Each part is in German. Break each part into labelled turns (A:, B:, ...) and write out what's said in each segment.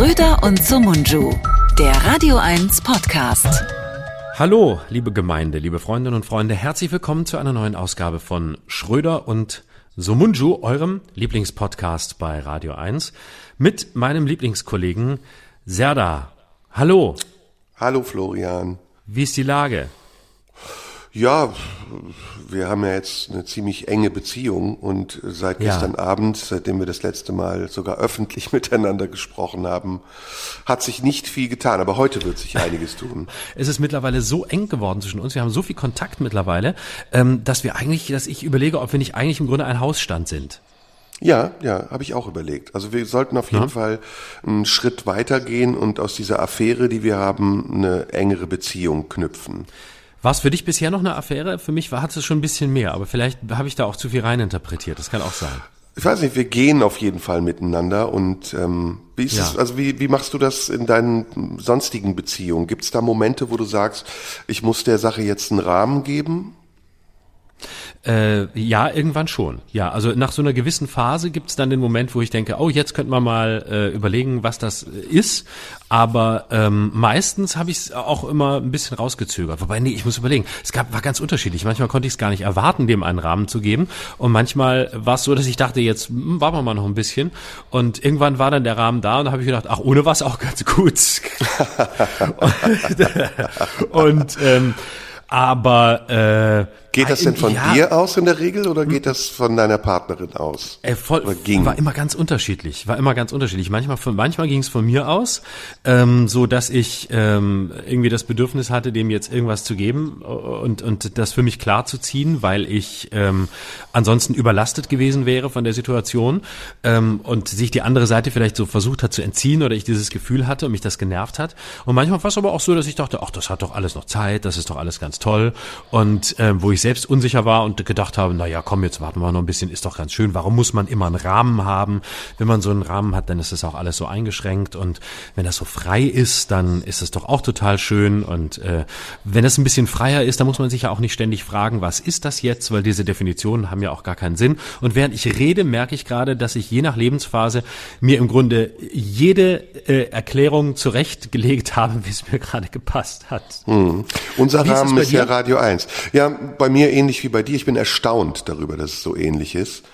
A: Schröder und Sumunju, der Radio 1 Podcast.
B: Hallo, liebe Gemeinde, liebe Freundinnen und Freunde, herzlich willkommen zu einer neuen Ausgabe von Schröder und Sumunju, eurem Lieblingspodcast bei Radio 1, mit meinem Lieblingskollegen Serda. Hallo.
C: Hallo Florian.
B: Wie ist die Lage?
C: Ja, wir haben ja jetzt eine ziemlich enge Beziehung und seit
B: Ja.
C: gestern Abend, seitdem wir das letzte Mal sogar öffentlich miteinander gesprochen haben, hat sich nicht viel getan. Aber heute wird sich einiges tun.
B: Es ist mittlerweile so eng geworden zwischen uns, wir haben so viel Kontakt mittlerweile, ähm, dass wir eigentlich, dass ich überlege, ob wir nicht eigentlich im Grunde ein Hausstand sind.
C: Ja, ja, habe ich auch überlegt. Also wir sollten auf jeden Fall einen Schritt weitergehen und aus dieser Affäre, die wir haben, eine engere Beziehung knüpfen.
B: War es für dich bisher noch eine Affäre? Für mich war, hat es schon ein bisschen mehr, aber vielleicht habe ich da auch zu viel reininterpretiert. Das kann auch sein.
C: Ich weiß nicht, wir gehen auf jeden Fall miteinander und ähm, wie ist
B: Ja.
C: es, also wie, wie machst du das in deinen sonstigen Beziehungen? Gibt es da Momente, wo du sagst, ich muss der Sache jetzt einen Rahmen geben?
B: Äh, ja, irgendwann schon. Ja, also nach so einer gewissen Phase gibt's dann den Moment, wo ich denke, oh, jetzt könnte man mal äh, überlegen, was das äh, ist. Aber ähm, meistens habe ich es auch immer ein bisschen rausgezögert. Wobei, nee, ich muss überlegen. Es gab, war ganz unterschiedlich. Manchmal konnte ich es gar nicht erwarten, dem einen Rahmen zu geben. Und manchmal war es so, dass ich dachte, jetzt hm, warten wir mal noch ein bisschen. Und irgendwann war dann der Rahmen da und da habe ich gedacht, ach, ohne was auch ganz gut. und und ähm, aber äh,
C: Geht das denn von
B: ja,
C: dir aus in der Regel oder geht das von deiner Partnerin aus?
B: Äh, voll, war immer ganz unterschiedlich, war immer ganz unterschiedlich. Manchmal, manchmal ging es von mir aus, ähm, so dass ich ähm, irgendwie das Bedürfnis hatte, dem jetzt irgendwas zu geben und und das für mich klar zu ziehen, weil ich ähm, ansonsten überlastet gewesen wäre von der Situation ähm, und sich die andere Seite vielleicht so versucht hat zu entziehen oder ich dieses Gefühl hatte und mich das genervt hat. Und manchmal war es aber auch so, dass ich dachte, ach, das hat doch alles noch Zeit, das ist doch alles ganz toll und ähm, wo ich selbst unsicher war und gedacht habe, na ja, komm, jetzt warten wir noch ein bisschen, ist doch ganz schön. Warum muss man immer einen Rahmen haben? Wenn man so einen Rahmen hat, dann ist es auch alles so eingeschränkt und wenn das so frei ist, dann ist es doch auch total schön und äh, wenn es ein bisschen freier ist, dann muss man sich ja auch nicht ständig fragen, was ist das jetzt, weil diese Definitionen haben ja auch gar keinen Sinn. Und während ich rede, merke ich gerade, dass ich je nach Lebensphase mir im Grunde jede äh, Erklärung zurechtgelegt habe, wie es mir gerade gepasst hat.
C: Unser
B: ist es
C: Rahmen
B: bei
C: ist, ja? Radio 1. Ja, bei mir ähnlich wie bei dir. Ich bin erstaunt darüber, dass es so ähnlich ist,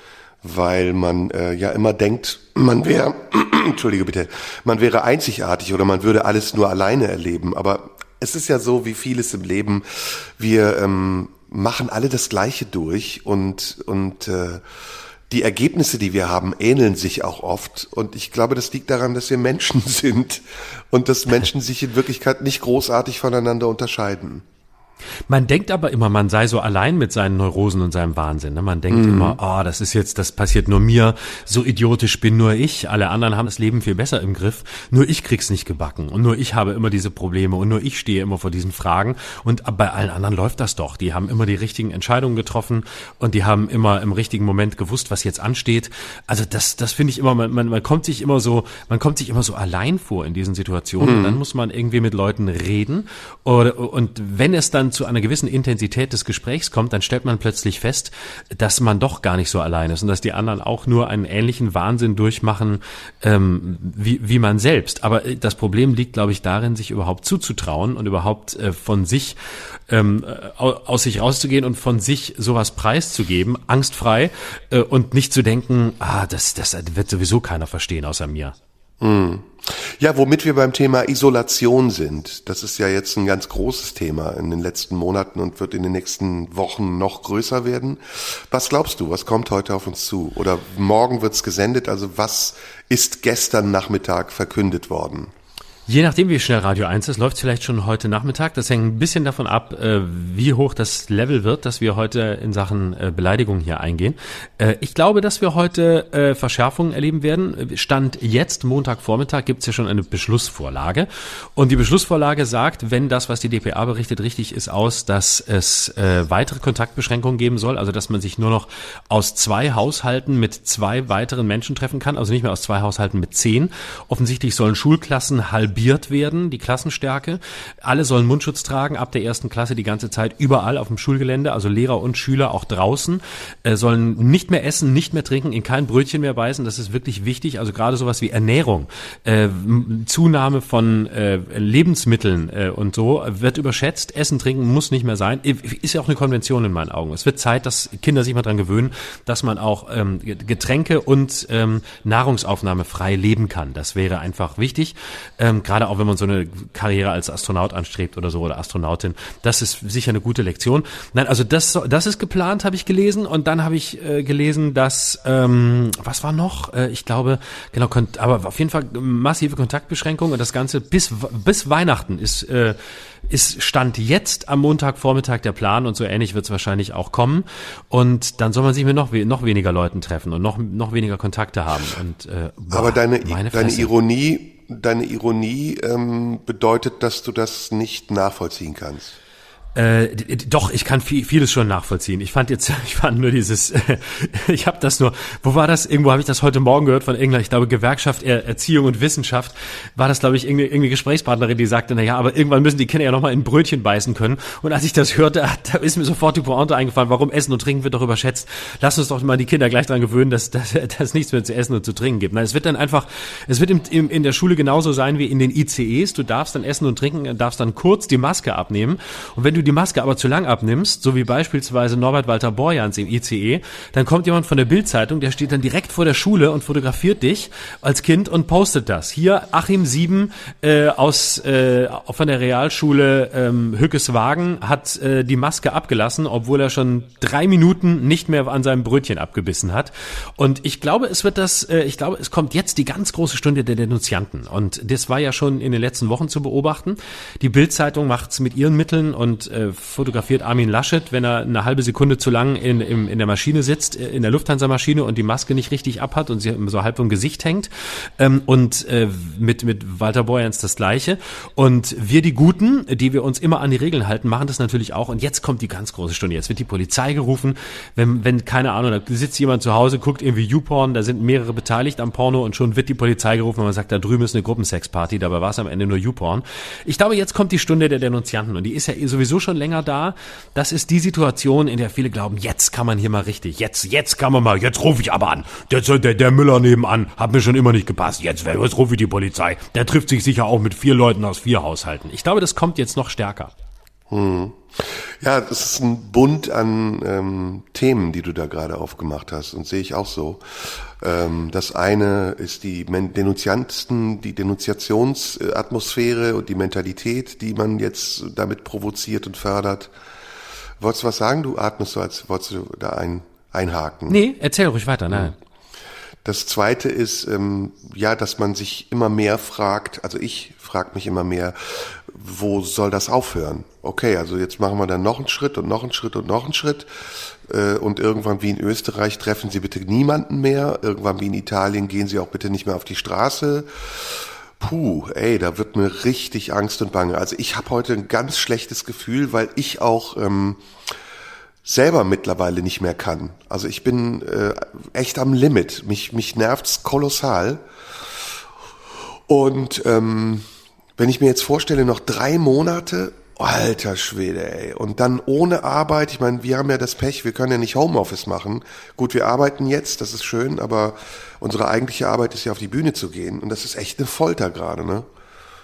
C: weil man äh, ja immer denkt, man wäre, entschuldige bitte, man wäre einzigartig oder man würde alles nur alleine erleben. Aber es ist ja so, wie vieles im Leben, wir ähm, machen alle das Gleiche durch und und äh, die Ergebnisse, die wir haben, ähneln sich auch oft. Und ich glaube, das liegt daran, dass wir Menschen sind und dass Menschen sich in Wirklichkeit nicht großartig voneinander unterscheiden.
B: Man denkt aber immer, man sei so allein mit seinen Neurosen und seinem Wahnsinn. Ne? Man denkt immer, oh, das ist jetzt, das passiert nur mir, so idiotisch bin nur ich. Alle anderen haben das Leben viel besser im Griff. Nur ich krieg's nicht gebacken und nur ich habe immer diese Probleme und nur ich stehe immer vor diesen Fragen. Und bei allen anderen läuft das doch. Die haben immer die richtigen Entscheidungen getroffen und die haben immer im richtigen Moment gewusst, was jetzt ansteht. Also das, das finde ich immer, man, man, man kommt sich immer so, man kommt sich immer so allein vor in diesen Situationen. Und dann muss man irgendwie mit Leuten reden. Oder, und wenn es dann zu einer gewissen Intensität des Gesprächs kommt, dann stellt man plötzlich fest, dass man doch gar nicht so allein ist und dass die anderen auch nur einen ähnlichen Wahnsinn durchmachen ähm, wie, wie man selbst. Aber äh, das Problem liegt, glaube ich, darin, sich überhaupt zuzutrauen und überhaupt äh, von sich ähm, äh, au- aus sich rauszugehen und von sich sowas preiszugeben, angstfrei äh, und nicht zu denken, ah, das, das wird sowieso keiner verstehen außer mir.
C: Ja, womit wir beim Thema Isolation sind. Das ist ja jetzt ein ganz großes Thema in den letzten Monaten und wird in den nächsten Wochen noch größer werden. Was glaubst du, was kommt heute auf uns zu? Oder morgen wird's gesendet, also was ist gestern Nachmittag verkündet worden?
B: Je nachdem, wie schnell Radio 1 ist, läuft vielleicht schon heute Nachmittag. Das hängt ein bisschen davon ab, äh, wie hoch das Level wird, dass wir heute in Sachen äh, Beleidigung hier eingehen. Äh, ich glaube, dass wir heute Verschärfungen erleben werden. Stand jetzt, Montagvormittag, gibt es ja schon eine Beschlussvorlage. Und die Beschlussvorlage sagt, wenn das, was die DPA berichtet, richtig ist, aus, dass es weitere Kontaktbeschränkungen geben soll, also dass man sich nur noch aus zwei Haushalten mit zwei weiteren Menschen treffen kann, also nicht mehr aus zwei Haushalten mit zehn. Offensichtlich sollen Schulklassen halbiert halbiert werden, die Klassenstärke. Alle sollen Mundschutz tragen, ab der ersten Klasse die ganze Zeit, überall auf dem Schulgelände, also Lehrer und Schüler auch draußen, äh, sollen nicht mehr essen, nicht mehr trinken, in kein Brötchen mehr beißen. Das ist wirklich wichtig. Also gerade sowas wie Ernährung, äh, Zunahme von äh, Lebensmitteln äh, und so wird überschätzt. Essen, trinken muss nicht mehr sein. Ist ja auch eine Konvention in meinen Augen. Es wird Zeit, dass Kinder sich mal dran gewöhnen, dass man auch ähm, Getränke und ähm, Nahrungsaufnahme frei leben kann. Das wäre einfach wichtig. Ähm, gerade auch wenn man so eine Karriere als Astronaut anstrebt oder so oder Astronautin. Das ist sicher eine gute Lektion. Nein, also das, das ist geplant, habe ich gelesen. Und dann habe ich äh, gelesen, dass, ähm, was war noch? Äh, ich glaube, genau, aber auf jeden Fall massive Kontaktbeschränkungen und das Ganze bis, bis Weihnachten ist, äh, ist Stand jetzt am Montagvormittag der Plan und so ähnlich wird es wahrscheinlich auch kommen. Und dann soll man sich mit noch, noch weniger Leuten treffen und noch, noch weniger Kontakte haben. Und,
C: äh, boah, Aber deine, deine Ironie, deine Ironie ähm, bedeutet, dass du das nicht nachvollziehen kannst.
B: Äh, doch, ich kann viel, vieles schon nachvollziehen. Ich fand jetzt, ich fand nur dieses, ich habe das nur, wo war das? Irgendwo habe ich das heute Morgen gehört von irgendeiner, ich glaube Gewerkschaft er, Erziehung und Wissenschaft, war das glaube ich irgendeine, irgendeine Gesprächspartnerin, die sagte, na ja, aber irgendwann müssen die Kinder ja nochmal in Brötchen beißen können. Und als ich das hörte, da ist mir sofort die Pointe eingefallen, warum Essen und Trinken wird doch überschätzt. Lass uns doch mal die Kinder gleich daran gewöhnen, dass es nichts mehr zu essen und zu trinken gibt. Nein, es wird dann einfach, es wird im, im, in der Schule genauso sein wie in den ICEs. Du darfst dann essen und trinken, darfst dann kurz die Maske abnehmen. Und wenn du die Maske aber zu lang abnimmst, so wie beispielsweise Norbert Walter Borjans im ICE, dann kommt jemand von der Bildzeitung, der steht dann direkt vor der Schule und fotografiert dich als Kind und postet das. Hier Achim Sieben äh, aus äh, von der Realschule ähm, Hückeswagen hat äh, die Maske abgelassen, obwohl er schon drei Minuten nicht mehr an seinem Brötchen abgebissen hat. Und ich glaube, es wird das, äh, ich glaube, es kommt jetzt die ganz große Stunde der Denunzianten. Und das war ja schon in den letzten Wochen zu beobachten. Die Bildzeitung macht's mit ihren Mitteln und äh, fotografiert Armin Laschet, wenn er eine halbe Sekunde zu lang in, in, in der Maschine sitzt, äh, in der Lufthansa-Maschine und die Maske nicht richtig abhat und sie so halb vom Gesicht hängt. Ähm, und äh, mit, mit Walter Borjans das Gleiche. Und wir die Guten, die wir uns immer an die Regeln halten, machen das natürlich auch. Und jetzt kommt die ganz große Stunde. Jetzt wird die Polizei gerufen. Wenn, wenn keine Ahnung, da sitzt jemand zu Hause, guckt irgendwie YouPorn, da sind mehrere beteiligt am Porno und schon wird die Polizei gerufen und man sagt, da drüben ist eine Gruppensexparty, dabei war es am Ende nur YouPorn. Ich glaube, jetzt kommt die Stunde der Denunzianten und die ist ja sowieso schon länger da. Das ist die Situation, in der viele glauben, jetzt kann man hier mal richtig, jetzt, jetzt kann man mal, jetzt rufe ich aber an. Der, der, der Müller nebenan hat mir schon immer nicht gepasst. Jetzt, jetzt rufe ich die Polizei. Der trifft sich sicher auch mit vier Leuten aus vier Haushalten. Ich glaube, das kommt jetzt noch stärker.
C: Hm. Ja, das ist ein Bund an ähm, Themen, die du da gerade aufgemacht hast und sehe ich auch so. Ähm, das eine ist die Denunzianten, die Denunziationsatmosphäre und die Mentalität, die man jetzt damit provoziert und fördert. Wolltest du was sagen? Du atmest so, als wolltest du da ein, einhaken.
B: Nee, erzähl ruhig weiter, nein.
C: Das zweite ist, ähm, ja, dass man sich immer mehr fragt, also ich frage mich immer mehr, wo soll das aufhören? Okay, also jetzt machen wir dann noch einen Schritt und noch einen Schritt und noch einen Schritt. Äh, und irgendwann wie in Österreich treffen Sie bitte niemanden mehr. Irgendwann wie in Italien gehen Sie auch bitte nicht mehr auf die Straße. Puh, ey, da wird mir richtig Angst und Bange. Also ich habe heute ein ganz schlechtes Gefühl, weil ich auch ähm, selber mittlerweile nicht mehr kann. Also ich bin äh, echt am Limit. Mich, mich nervt's kolossal. Und ähm, wenn ich mir jetzt vorstelle, noch drei Monate, alter Schwede, ey. Und dann ohne Arbeit, ich meine, wir haben ja das Pech, wir können ja nicht Homeoffice machen. Gut, wir arbeiten jetzt, das ist schön, aber unsere eigentliche Arbeit ist ja auf die Bühne zu gehen. Und das ist echt eine Folter gerade, ne?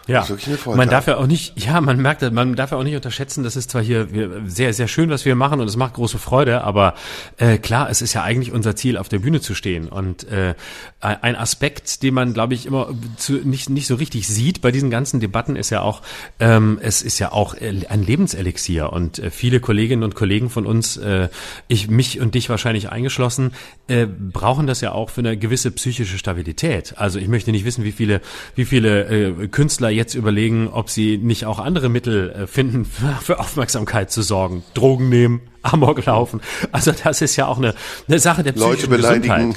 B: Ja, man darf ja auch nicht, ja, man merkt, man darf ja auch nicht unterschätzen, das ist zwar hier sehr, sehr schön, was wir machen und es macht große Freude, aber äh, klar, es ist ja eigentlich unser Ziel, auf der Bühne zu stehen. Und äh, ein Aspekt, den man, glaube ich, immer zu, nicht, nicht so richtig sieht bei diesen ganzen Debatten, ist ja auch, ähm, es ist ja auch äh, ein Lebenselixier. Und äh, viele Kolleginnen und Kollegen von uns, äh, ich, mich und dich wahrscheinlich eingeschlossen, äh, brauchen das ja auch für eine gewisse psychische Stabilität. Also ich möchte nicht wissen, wie viele, wie viele äh, Künstler jetzt überlegen, ob sie nicht auch andere Mittel äh, finden, für Aufmerksamkeit zu sorgen. Drogen nehmen, Amok laufen. Also das ist ja auch eine, eine Sache der
C: Leute beleidigen.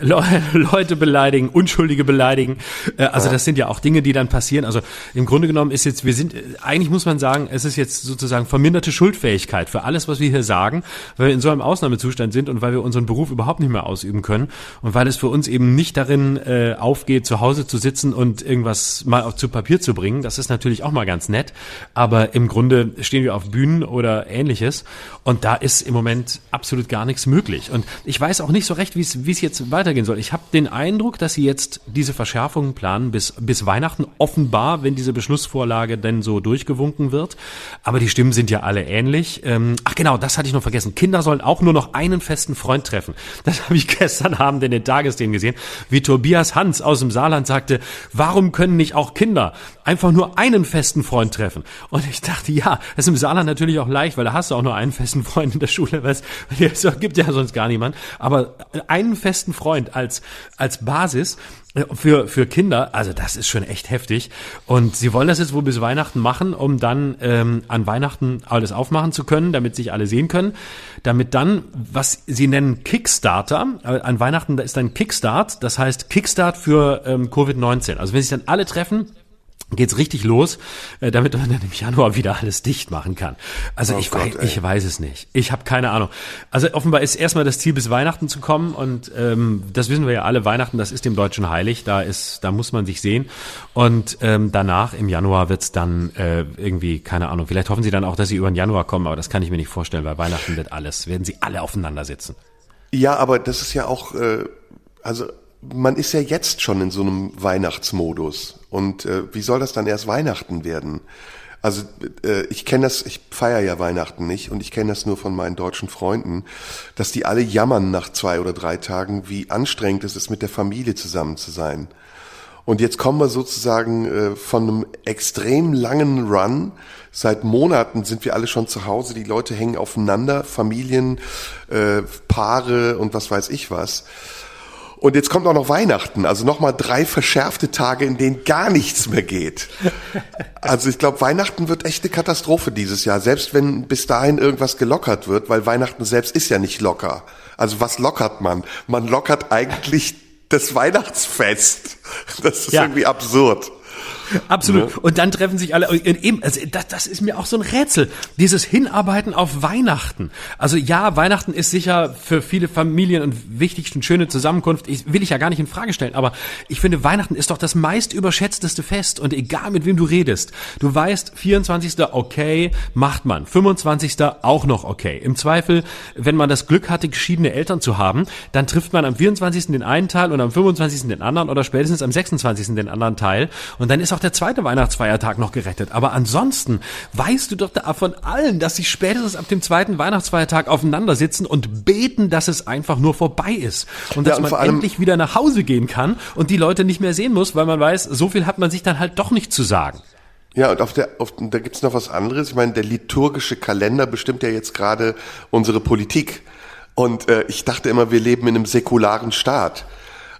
B: Gesundheit. Leute beleidigen, Unschuldige beleidigen. Äh, also ja. das sind ja auch Dinge, die dann passieren. Also im Grunde genommen ist jetzt, wir sind, eigentlich muss man sagen, es ist jetzt sozusagen verminderte Schuldfähigkeit für alles, was wir hier sagen, weil wir in so einem Ausnahmezustand sind und weil wir unseren Beruf überhaupt nicht mehr ausüben können und weil es für uns eben nicht darin äh, aufgeht, zu Hause zu sitzen und irgendwas mal auf, zu Papier zu bringen. Das ist natürlich auch mal ganz nett, aber im Grunde stehen wir auf Bühnen oder ähnliches und da ist im Moment absolut gar nichts möglich. Und ich weiß auch nicht so recht, wie es wie es jetzt weitergehen soll. Ich habe den Eindruck, dass sie jetzt diese Verschärfungen planen bis bis Weihnachten offenbar, wenn diese Beschlussvorlage denn so durchgewunken wird. Aber die Stimmen sind ja alle ähnlich. Ähm, ach genau, das hatte ich noch vergessen. Kinder sollen auch nur noch einen festen Freund treffen. Das habe ich gestern Abend in den Tagesthemen gesehen, wie Tobias Hans aus dem Saarland sagte, warum können nicht auch Kinder einfach nur einen festen Freund treffen? Und ich dachte, ja, das ist im Saarland natürlich auch leicht, weil da hast du auch nur einen festen Freund in der Schule, weil es gibt ja sonst gar niemand. Aber einen festen Freund als, als Basis, für, für Kinder, also das ist schon echt heftig. Und sie wollen das jetzt wohl bis Weihnachten machen, um dann ähm, an Weihnachten alles aufmachen zu können, damit sich alle sehen können. Damit dann, was sie nennen Kickstarter, äh, an Weihnachten ist dann Kickstart, das heißt Kickstart für ähm, Covid-19. Also wenn sich dann alle treffen, geht's richtig los, äh, damit man dann im Januar wieder alles dicht machen kann. Also oh ich, Gott, weiß, ich weiß es nicht. Ich habe keine Ahnung. Also offenbar ist erstmal das Ziel, bis Weihnachten zu kommen und ähm, das wissen wir ja alle. Weihnachten, das ist dem Deutschen heilig. Da ist, da muss man sich sehen. Und ähm, danach im Januar wird's dann äh, irgendwie keine Ahnung. Vielleicht hoffen Sie dann auch, dass Sie über den Januar kommen, aber das kann ich mir nicht vorstellen, weil Weihnachten wird alles. Werden Sie alle aufeinander sitzen.
C: Ja, aber das ist ja auch, äh, also man ist ja jetzt schon in so einem Weihnachtsmodus. Und äh, wie soll das dann erst Weihnachten werden? Also äh, ich kenne das, ich feiere ja Weihnachten nicht und ich kenne das nur von meinen deutschen Freunden, dass die alle jammern nach zwei oder drei Tagen, wie anstrengend es ist, mit der Familie zusammen zu sein. Und jetzt kommen wir sozusagen äh, von einem extrem langen Run. Seit Monaten sind wir alle schon zu Hause, die Leute hängen aufeinander, Familien, äh, Paare und was weiß ich was. Und jetzt kommt auch noch Weihnachten, also nochmal drei verschärfte Tage, in denen gar nichts mehr geht. Also ich glaube, Weihnachten wird echt eine Katastrophe dieses Jahr, selbst wenn bis dahin irgendwas gelockert wird, weil Weihnachten selbst ist ja nicht locker. Also was lockert man? Man lockert eigentlich das Weihnachtsfest. Das ist ja. irgendwie absurd.
B: Absolut. Ja. Und dann treffen sich alle. Eben, also das, das ist mir auch so ein Rätsel. Dieses Hinarbeiten auf Weihnachten. Also ja, Weihnachten ist sicher für viele Familien und wichtig und schöne Zusammenkunft. Ich, will ich ja gar nicht in Frage stellen. Aber ich finde, Weihnachten ist doch das meist überschätzteste Fest. Und egal mit wem du redest, du weißt, 24. okay, macht man. 25. auch noch okay. Im Zweifel, wenn man das Glück hatte, geschiedene Eltern zu haben, dann trifft man am 24. den einen Teil und am 25. den anderen oder spätestens am 26. den anderen Teil. Und dann ist auch der zweite Weihnachtsfeiertag noch gerettet. Aber ansonsten weißt du doch da von allen, dass sie spätestens ab dem zweiten Weihnachtsfeiertag aufeinander sitzen und beten, dass es einfach nur vorbei ist. Und dass ja, und man endlich wieder nach Hause gehen kann und die Leute nicht mehr sehen muss, weil man weiß, so viel hat man sich dann halt doch nicht zu sagen.
C: Ja, und auf der, auf, da gibt's noch was anderes. Ich meine, der liturgische Kalender bestimmt ja jetzt gerade unsere Politik. Und äh, ich dachte immer, wir leben in einem säkularen Staat.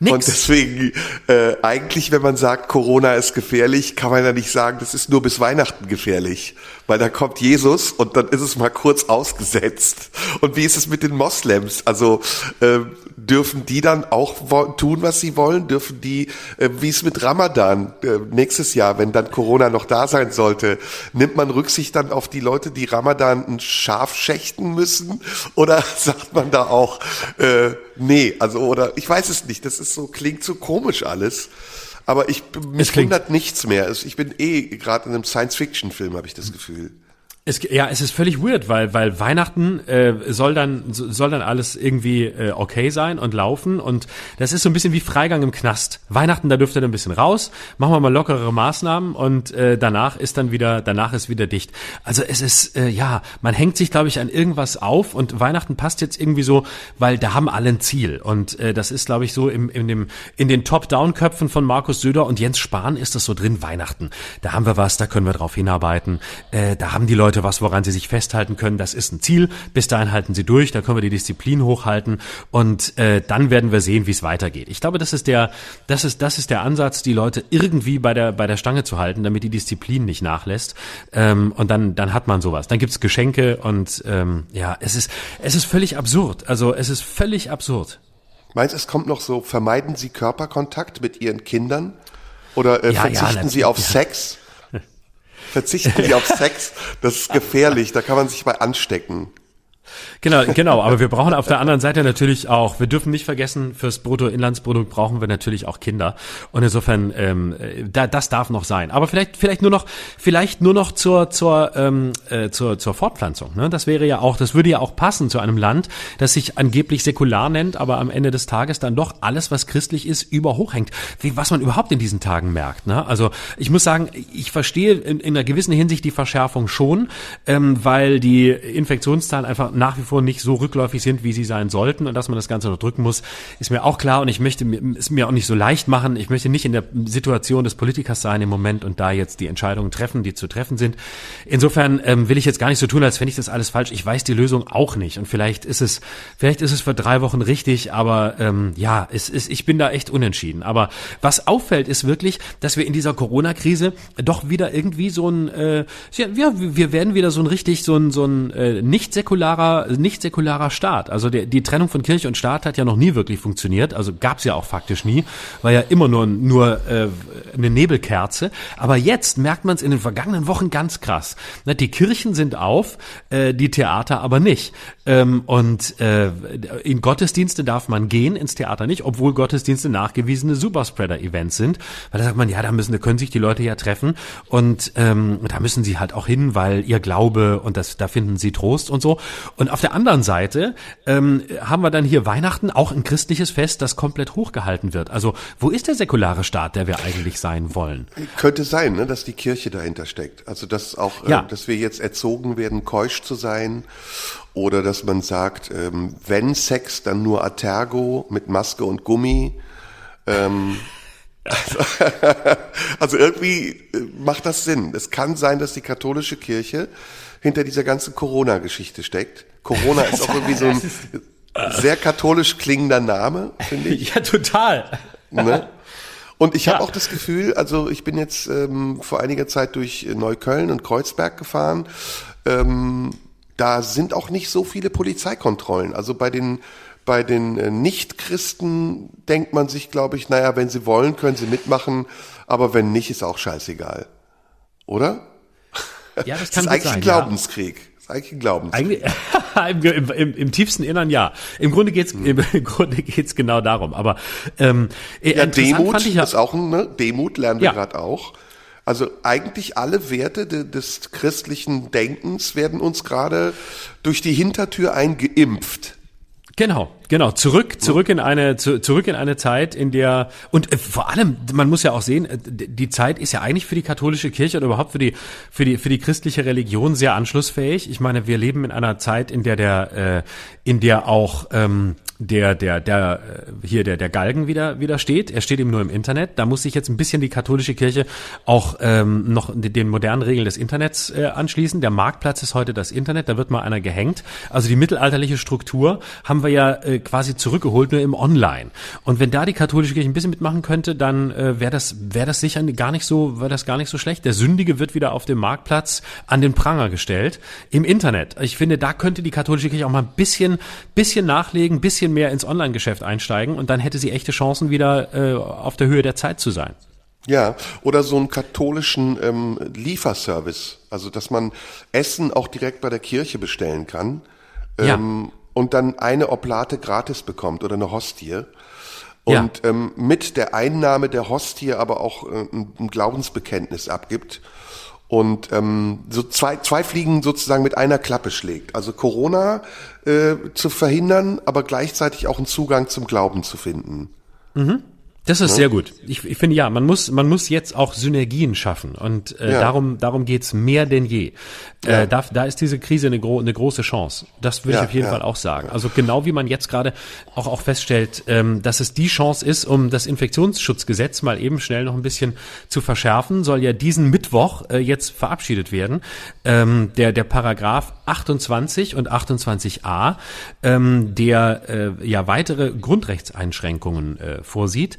C: Nix. Und deswegen, äh, eigentlich, wenn man sagt, Corona ist gefährlich, kann man ja nicht sagen, das ist nur bis Weihnachten gefährlich. Weil da kommt Jesus und dann ist es mal kurz ausgesetzt. Und wie ist es mit den Moslems? Also äh, dürfen die dann auch tun, was sie wollen? Dürfen die, äh, wie ist mit Ramadan äh, nächstes Jahr, wenn dann Corona noch da sein sollte, nimmt man Rücksicht dann auf die Leute, die Ramadan ein Schaf schächten müssen? Oder sagt man da auch, äh, nee, also oder ich weiß es nicht, das ist so, klingt so komisch alles. Aber ich, mich wundert nichts mehr. Ich bin eh gerade in einem Science-Fiction-Film, habe ich das Gefühl.
B: Es, ja, es ist völlig weird, weil weil Weihnachten äh, soll dann soll dann alles irgendwie äh, okay sein und laufen und das ist so ein bisschen wie Freigang im Knast. Weihnachten, da dürft ihr dann ein bisschen raus, machen wir mal lockerere Maßnahmen und äh, danach ist dann wieder danach ist wieder dicht. Also es ist äh, ja, man hängt sich glaube ich an irgendwas auf und Weihnachten passt jetzt irgendwie so, weil da haben alle ein Ziel und äh, das ist glaube ich so im in dem in den Top-Down-Köpfen von Markus Söder und Jens Spahn ist das so drin Weihnachten. Da haben wir was, da können wir drauf hinarbeiten. Äh, da haben die Leute Leute was, woran sie sich festhalten können. Das ist ein Ziel. Bis dahin halten sie durch. Da können wir die Disziplin hochhalten und äh, dann werden wir sehen, wie es weitergeht. Ich glaube, das ist der, das ist, das ist der Ansatz, die Leute irgendwie bei der bei der Stange zu halten, damit die Disziplin nicht nachlässt. Ähm, und dann dann hat man sowas. Dann gibt's Geschenke und ähm, ja, es ist es ist völlig absurd. Also es ist völlig absurd.
C: Meinst du, es kommt noch so, vermeiden Sie Körperkontakt mit Ihren Kindern? Oder äh, ja, verzichten ja, Sie auf ja. Sex? Verzichten Sie auf Sex? Das ist gefährlich, da kann man sich bei anstecken.
B: Genau, genau. Aber wir brauchen auf der anderen Seite natürlich auch, wir dürfen nicht vergessen, fürs Bruttoinlandsprodukt brauchen wir natürlich auch Kinder. Und insofern, ähm, da, das darf noch sein. Aber vielleicht, vielleicht nur noch, vielleicht nur noch zur, zur, ähm, äh, zur, zur Fortpflanzung. Ne? Das wäre ja auch, das würde ja auch passen zu einem Land, das sich angeblich säkular nennt, aber am Ende des Tages dann doch alles, was christlich ist, überhochhängt. Wie, was man überhaupt in diesen Tagen merkt. Ne? Also ich muss sagen, ich verstehe in, in einer gewissen Hinsicht die Verschärfung schon, ähm, weil die Infektionszahlen einfach nach wie vor nicht so rückläufig sind, wie sie sein sollten und dass man das Ganze noch drücken muss, ist mir auch klar und ich möchte es mir auch nicht so leicht machen. Ich möchte nicht in der Situation des Politikers sein im Moment und da jetzt die Entscheidungen treffen, die zu treffen sind. Insofern ähm, will ich jetzt gar nicht so tun, als fände ich das alles falsch. Ich weiß die Lösung auch nicht und vielleicht ist es, vielleicht ist es für drei Wochen richtig, aber ähm, ja, es ist, ich bin da echt unentschieden. Aber was auffällt, ist wirklich, dass wir in dieser Corona-Krise doch wieder irgendwie so ein, äh, ja, wir werden wieder so ein richtig so ein so ein äh, nicht säkularer nicht säkularer Staat. Also der, die Trennung von Kirche und Staat hat ja noch nie wirklich funktioniert. Also gab es ja auch faktisch nie. War ja immer nur, nur äh, eine Nebelkerze. Aber jetzt merkt man es in den vergangenen Wochen ganz krass. Die Kirchen sind auf, äh, die Theater aber nicht. Ähm, und äh, in Gottesdienste darf man gehen, ins Theater nicht, obwohl Gottesdienste nachgewiesene Superspreader-Events sind. Weil da sagt man, ja, da müssen, da können sich die Leute ja treffen und ähm, da müssen sie halt auch hin, weil ihr Glaube und das, da finden sie Trost und so. Und auf der anderen Seite ähm, haben wir dann hier Weihnachten, auch ein christliches Fest, das komplett hochgehalten wird. Also wo ist der säkulare Staat, der wir eigentlich sein wollen?
C: Könnte sein, ne, dass die Kirche dahinter steckt. Also dass auch, äh, ja. äh, dass wir jetzt erzogen werden, keusch zu sein oder dass man sagt, ähm, wenn Sex, dann nur Atergo mit Maske und Gummi. Ähm, also, also irgendwie äh, macht das Sinn. Es kann sein, dass die katholische Kirche hinter dieser ganzen Corona-Geschichte steckt. Corona ist auch irgendwie so ein sehr katholisch klingender Name, finde ich.
B: Ja, total. Ne?
C: Und ich ja. habe auch das Gefühl, also ich bin jetzt ähm, vor einiger Zeit durch Neukölln und Kreuzberg gefahren. Ähm, da sind auch nicht so viele Polizeikontrollen. Also bei den bei den äh, Nichtchristen denkt man sich, glaube ich, naja, wenn sie wollen, können sie mitmachen, aber wenn nicht, ist auch scheißegal. Oder?
B: Ja, das kann
C: das ist eigentlich sein, ein Glaubenskrieg. Ja. Das ist eigentlich ein Glaubenskrieg.
B: Eigentlich, im, im, Im tiefsten Innern ja. Im Grunde geht's hm. im Grunde geht's genau darum. Aber ähm,
C: ja, Demut ja, ist auch ein ne? Demut lernen wir ja. gerade auch. Also eigentlich alle Werte de, des christlichen Denkens werden uns gerade durch die Hintertür eingeimpft.
B: Genau, genau. Zurück, zurück in eine, zu, zurück in eine Zeit, in der und äh, vor allem, man muss ja auch sehen, äh, die Zeit ist ja eigentlich für die katholische Kirche oder überhaupt für die für die für die christliche Religion sehr anschlussfähig. Ich meine, wir leben in einer Zeit, in der der äh, in der auch ähm, der, der, der, äh, hier der, der Galgen wieder, wieder steht. Er steht eben nur im Internet. Da muss sich jetzt ein bisschen die katholische Kirche auch ähm, noch den modernen Regeln des Internets äh, anschließen. Der Marktplatz ist heute das Internet, da wird mal einer gehängt. Also die mittelalterliche Struktur haben wir ja äh, quasi zurückgeholt, nur im Online. Und wenn da die katholische Kirche ein bisschen mitmachen könnte, dann äh, wäre das, wäre das sicher gar nicht so, wäre das gar nicht so schlecht. Der Sündige wird wieder auf dem Marktplatz an den Pranger gestellt im Internet. Ich finde, da könnte die katholische Kirche auch mal ein bisschen, bisschen nachlegen, bisschen bisschen mehr ins Online-Geschäft einsteigen und dann hätte sie echte Chancen, wieder äh, auf der Höhe der Zeit zu sein.
C: Ja, oder so einen katholischen ähm, Lieferservice, also dass man Essen auch direkt bei der Kirche bestellen kann ähm, ja. Und dann eine Oblate gratis bekommt oder eine Hostie. Und ja. ähm, mit der Einnahme der Hostie aber auch äh, ein Glaubensbekenntnis abgibt und ähm, so zwei, zwei Fliegen sozusagen mit einer Klappe schlägt. Also Corona äh, zu verhindern, aber gleichzeitig auch einen Zugang zum Glauben zu finden.
B: Mhm. Das ist ne? sehr gut. Ich, ich finde ja, man muss, man muss jetzt auch Synergien schaffen und äh, ja. darum, darum geht's mehr denn je. Äh, ja. Äh, da, da ist diese Krise eine, gro eine große Chance. Das würde ja, ich auf jeden Fall auch sagen. Also genau wie man jetzt gerade auch, auch feststellt, ähm, dass es die Chance ist, um das Infektionsschutzgesetz mal eben schnell noch ein bisschen zu verschärfen, soll ja diesen Mittwoch äh, jetzt verabschiedet werden. Ähm, der, der Paragraph 28 und 28a, ähm, der äh, ja weitere Grundrechtseinschränkungen äh, vorsieht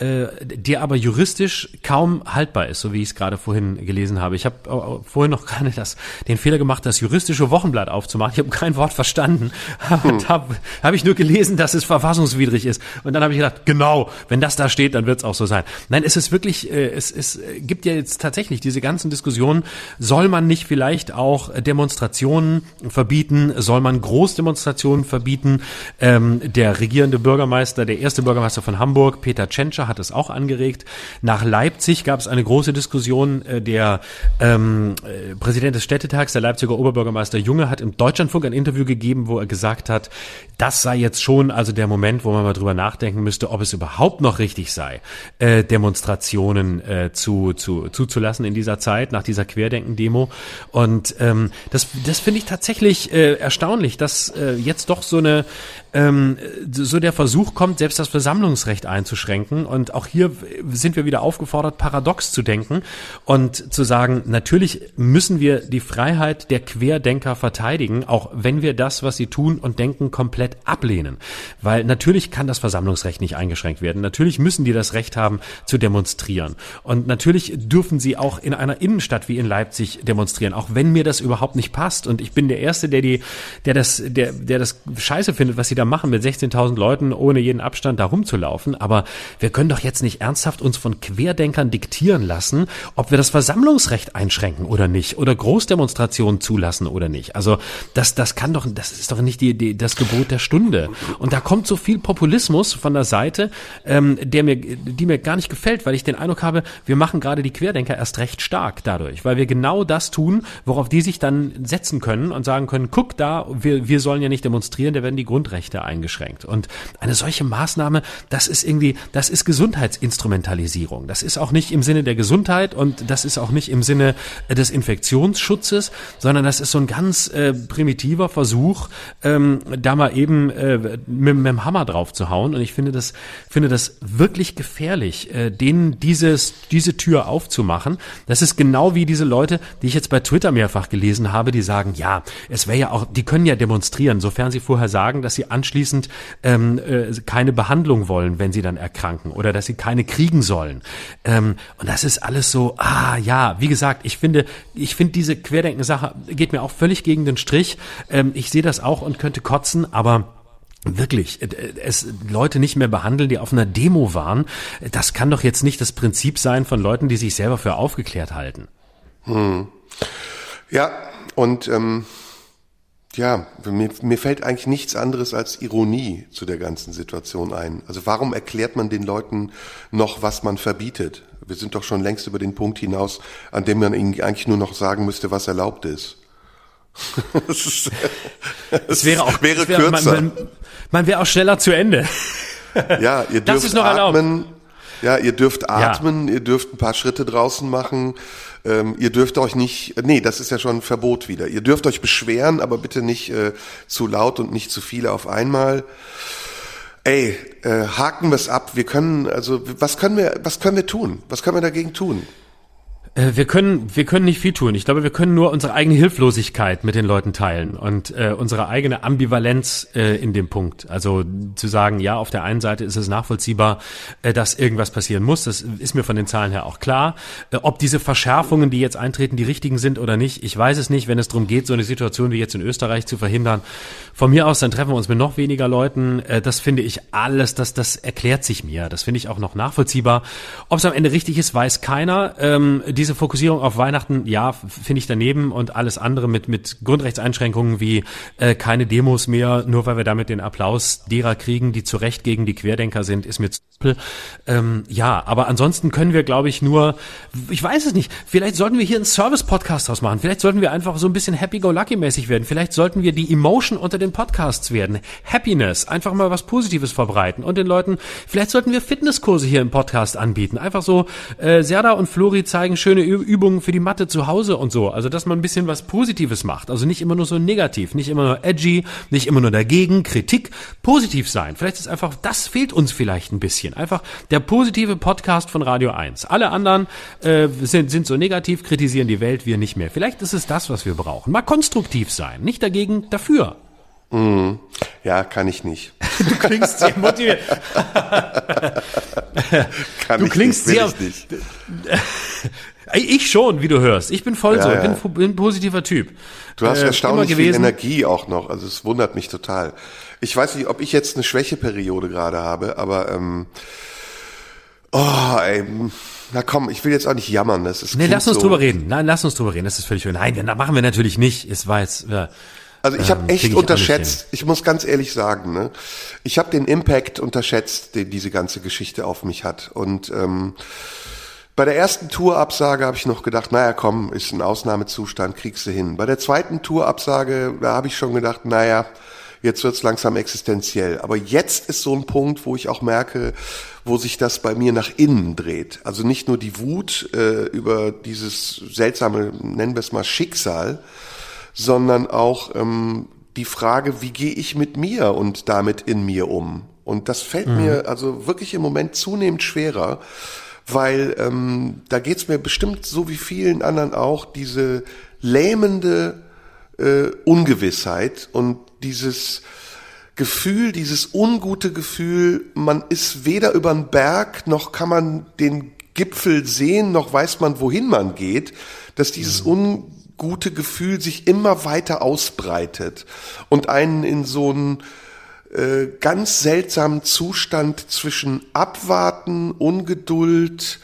B: äh, der aber juristisch kaum haltbar ist, so wie ich es gerade vorhin gelesen habe. Ich habe vorhin noch gerade das, den Fehler gemacht, das juristische Wochenblatt aufzumachen. Ich habe kein Wort verstanden. Hm. Da habe hab ich nur gelesen, dass es verfassungswidrig ist. Und dann habe ich gedacht, genau, wenn das da steht, dann wird es auch so sein. Nein, es ist wirklich, äh, es, es gibt ja jetzt tatsächlich diese ganzen Diskussionen, soll man nicht vielleicht auch Demonstrationen verbieten, soll man Großdemonstrationen verbieten? Ähm, der regierende Bürgermeister, der erste Bürgermeister von Hamburg, Peter Tschentscher, hat es auch angeregt. Nach Leipzig gab es eine große Diskussion. Äh, der ähm, äh, Präsident des Städtetags, der Leipziger Oberbürgermeister Junge, hat im Deutschlandfunk ein Interview gegeben, wo er gesagt hat, das sei jetzt schon also der Moment, wo man mal drüber nachdenken müsste, ob es überhaupt noch richtig sei, äh, Demonstrationen äh, zu, zu, zuzulassen in dieser Zeit, nach dieser Querdenken-Demo. Und ähm, das, das finde ich tatsächlich äh, erstaunlich, dass äh, jetzt doch so eine ähm, so der Versuch kommt, selbst das Versammlungsrecht einzuschränken. Und auch hier sind wir wieder aufgefordert, paradox zu denken und zu sagen, natürlich müssen wir die Freiheit der Querdenker verteidigen, auch wenn wir das, was sie tun und denken, komplett ablehnen. Weil natürlich kann das Versammlungsrecht nicht eingeschränkt werden. Natürlich müssen die das Recht haben, zu demonstrieren. Und natürlich dürfen sie auch in einer Innenstadt wie in Leipzig demonstrieren, auch wenn mir das überhaupt nicht passt. Und ich bin der Erste, der die, der das, der, der das scheiße findet, was sie da machen, mit 16.000 Leuten ohne jeden Abstand da rumzulaufen. Aber wir können doch jetzt nicht ernsthaft uns von Querdenkern diktieren lassen, ob wir das Versammlungsrecht einschränken oder nicht oder Großdemonstrationen zulassen oder nicht. Also das, das kann doch, das ist doch nicht die, die, das Gebot der Stunde. Und da kommt so viel Populismus von der Seite, ähm, der mir, die mir gar nicht gefällt, weil ich den Eindruck habe, wir machen gerade die Querdenker erst recht stark dadurch, weil wir genau das tun, worauf die sich dann setzen können und sagen können, guck da, wir, wir sollen ja nicht demonstrieren, da werden die Grundrechte Grundrechte eingeschränkt. Und eine solche Maßnahme, das ist irgendwie, das ist Gesundheitsinstrumentalisierung. Das ist auch nicht im Sinne der Gesundheit und das ist auch nicht im Sinne äh, des Infektionsschutzes, sondern das ist so ein ganz äh, primitiver Versuch, ähm, da mal eben äh, mit, mit dem Hammer drauf zu hauen. Und ich finde das, finde das wirklich gefährlich, äh, denen dieses, diese Tür aufzumachen. Das ist genau wie diese Leute, die ich jetzt bei Twitter mehrfach gelesen habe, die sagen, ja, es wäre ja auch, die können ja demonstrieren, sofern sie vorher sagen, dass sie anschließend ähm, äh, keine Behandlung wollen, wenn sie dann erkranken oder dass sie keine kriegen sollen. Ähm, und das ist alles so, ah ja, wie gesagt, ich finde, ich finde diese Querdenken-Sache geht mir auch völlig gegen den Strich. Ähm, ich sehe das auch und könnte kotzen, aber Wirklich, äh, es Leute nicht mehr behandeln, die auf einer Demo waren, das kann doch jetzt nicht das Prinzip sein von Leuten, die sich selber für aufgeklärt halten.
C: Hm. Ja, und ähm, ja, mir, mir fällt eigentlich nichts anderes als Ironie zu der ganzen Situation ein. Also warum erklärt man den Leuten noch, was man verbietet? Wir sind doch schon längst über den Punkt hinaus, an dem man ihnen eigentlich nur noch sagen müsste, was erlaubt ist.
B: es, es wäre auch wäre kürzer. Man, man, man wäre auch schneller zu Ende.
C: ja, ihr dürft atmen. Ja, ihr dürft atmen, ja. ihr dürft ein paar Schritte draußen machen. Ähm, ihr dürft euch nicht, nee, das ist ja schon ein Verbot wieder. Ihr dürft euch beschweren, aber bitte nicht äh, zu laut und nicht zu viele auf einmal. Ey, äh, haken wir es ab. Wir können, also was können wir, was können wir tun? Was können wir dagegen tun?
B: Äh, wir können, wir können nicht viel tun. Ich glaube, wir können nur unsere eigene Hilflosigkeit mit den Leuten teilen und äh, unsere eigene Ambivalenz äh, in dem Punkt. Also zu sagen, ja, auf der einen Seite ist es nachvollziehbar, äh, dass irgendwas passieren muss. Das ist mir von den Zahlen her auch klar. Äh, ob diese Verschärfungen, die jetzt eintreten, die richtigen sind oder nicht, ich weiß es nicht. Wenn es darum geht, so eine Situation wie jetzt in Österreich zu verhindern, von mir aus, dann treffen wir uns mit noch weniger Leuten. Äh, das finde ich alles, das, das erklärt sich mir. Das finde ich auch noch nachvollziehbar. Ob es am Ende richtig ist, weiß keiner. Ähm, diese Fokussierung auf Weihnachten, ja, finde ich daneben und alles andere mit, mit Grundrechtseinschränkungen wie äh, keine Demos mehr, nur weil wir damit den Applaus derer kriegen, die zu Recht gegen die Querdenker sind, ist mir zu ähm, ja, aber ansonsten können wir, glaube ich, nur, ich weiß es nicht, vielleicht sollten wir hier einen Service-Podcast draus machen. Vielleicht sollten wir einfach so ein bisschen Happy-Go-Lucky-mäßig werden. Vielleicht sollten wir die Emotion unter den Podcasts werden. Happiness, einfach mal was Positives verbreiten und den Leuten, vielleicht sollten wir Fitnesskurse hier im Podcast anbieten. Einfach so, äh, Serda und Flori zeigen schöne Übungen für die Mathe zu Hause und so. Also, dass man ein bisschen was Positives macht. Also nicht immer nur so negativ, nicht immer nur edgy, nicht immer nur dagegen, Kritik, positiv sein. Vielleicht ist einfach, das fehlt uns vielleicht ein bisschen. Einfach der positive Podcast von Radio 1. Alle anderen äh, sind, sind so negativ, kritisieren die Welt, wir nicht mehr. Vielleicht ist es das, was wir brauchen. Mal konstruktiv sein, nicht dagegen, dafür.
C: Mm, ja, kann ich nicht.
B: du klingst sehr motiviert.
C: kann
B: du
C: ich
B: klingst
C: nicht,
B: sehr.
C: Ich, nicht.
B: ich schon, wie du hörst. Ich bin voll
C: Ja,
B: so. Ich bin, bin ein positiver Typ.
C: Du hast
B: Äh,
C: erstaunlich viel. Energie auch noch. Also es wundert mich total. Ich weiß nicht, ob ich jetzt eine Schwächeperiode gerade habe, aber ähm, oh, ey, na komm, ich will jetzt auch nicht jammern. Das ist
B: Nee, lass uns
C: so,
B: drüber reden. Nein, lass uns drüber reden. Das ist völlig schön. Nein, das machen wir natürlich nicht. Es war jetzt. Ja.
C: Also ich
B: Ähm,
C: habe echt
B: krieg ich
C: unterschätzt, ich muss ganz ehrlich sagen, ne? ich habe den Impact unterschätzt, den diese ganze Geschichte auf mich hat. Und ähm, bei der ersten Tourabsage habe ich noch gedacht, naja komm, ist ein Ausnahmezustand, kriegst du hin. Bei der zweiten Tourabsage, da habe ich schon gedacht, naja, jetzt wird's langsam existenziell. Aber jetzt ist so ein Punkt, wo ich auch merke, wo sich das bei mir nach innen dreht. Also nicht nur die Wut äh, über dieses seltsame, nennen wir es mal Schicksal, sondern auch ähm, die Frage, wie gehe ich mit mir und damit in mir um? Und das fällt mir also wirklich im Moment zunehmend schwerer, weil ähm, da geht's mir bestimmt so wie vielen anderen auch, diese lähmende äh, Ungewissheit und dieses Gefühl, dieses ungute Gefühl, man ist weder über den Berg, noch kann man den Gipfel sehen, noch weiß man, wohin man geht, dass dieses ungute Gefühl sich immer weiter ausbreitet und einen in so einen äh, ganz seltsamen Zustand zwischen Abwarten, Ungeduld,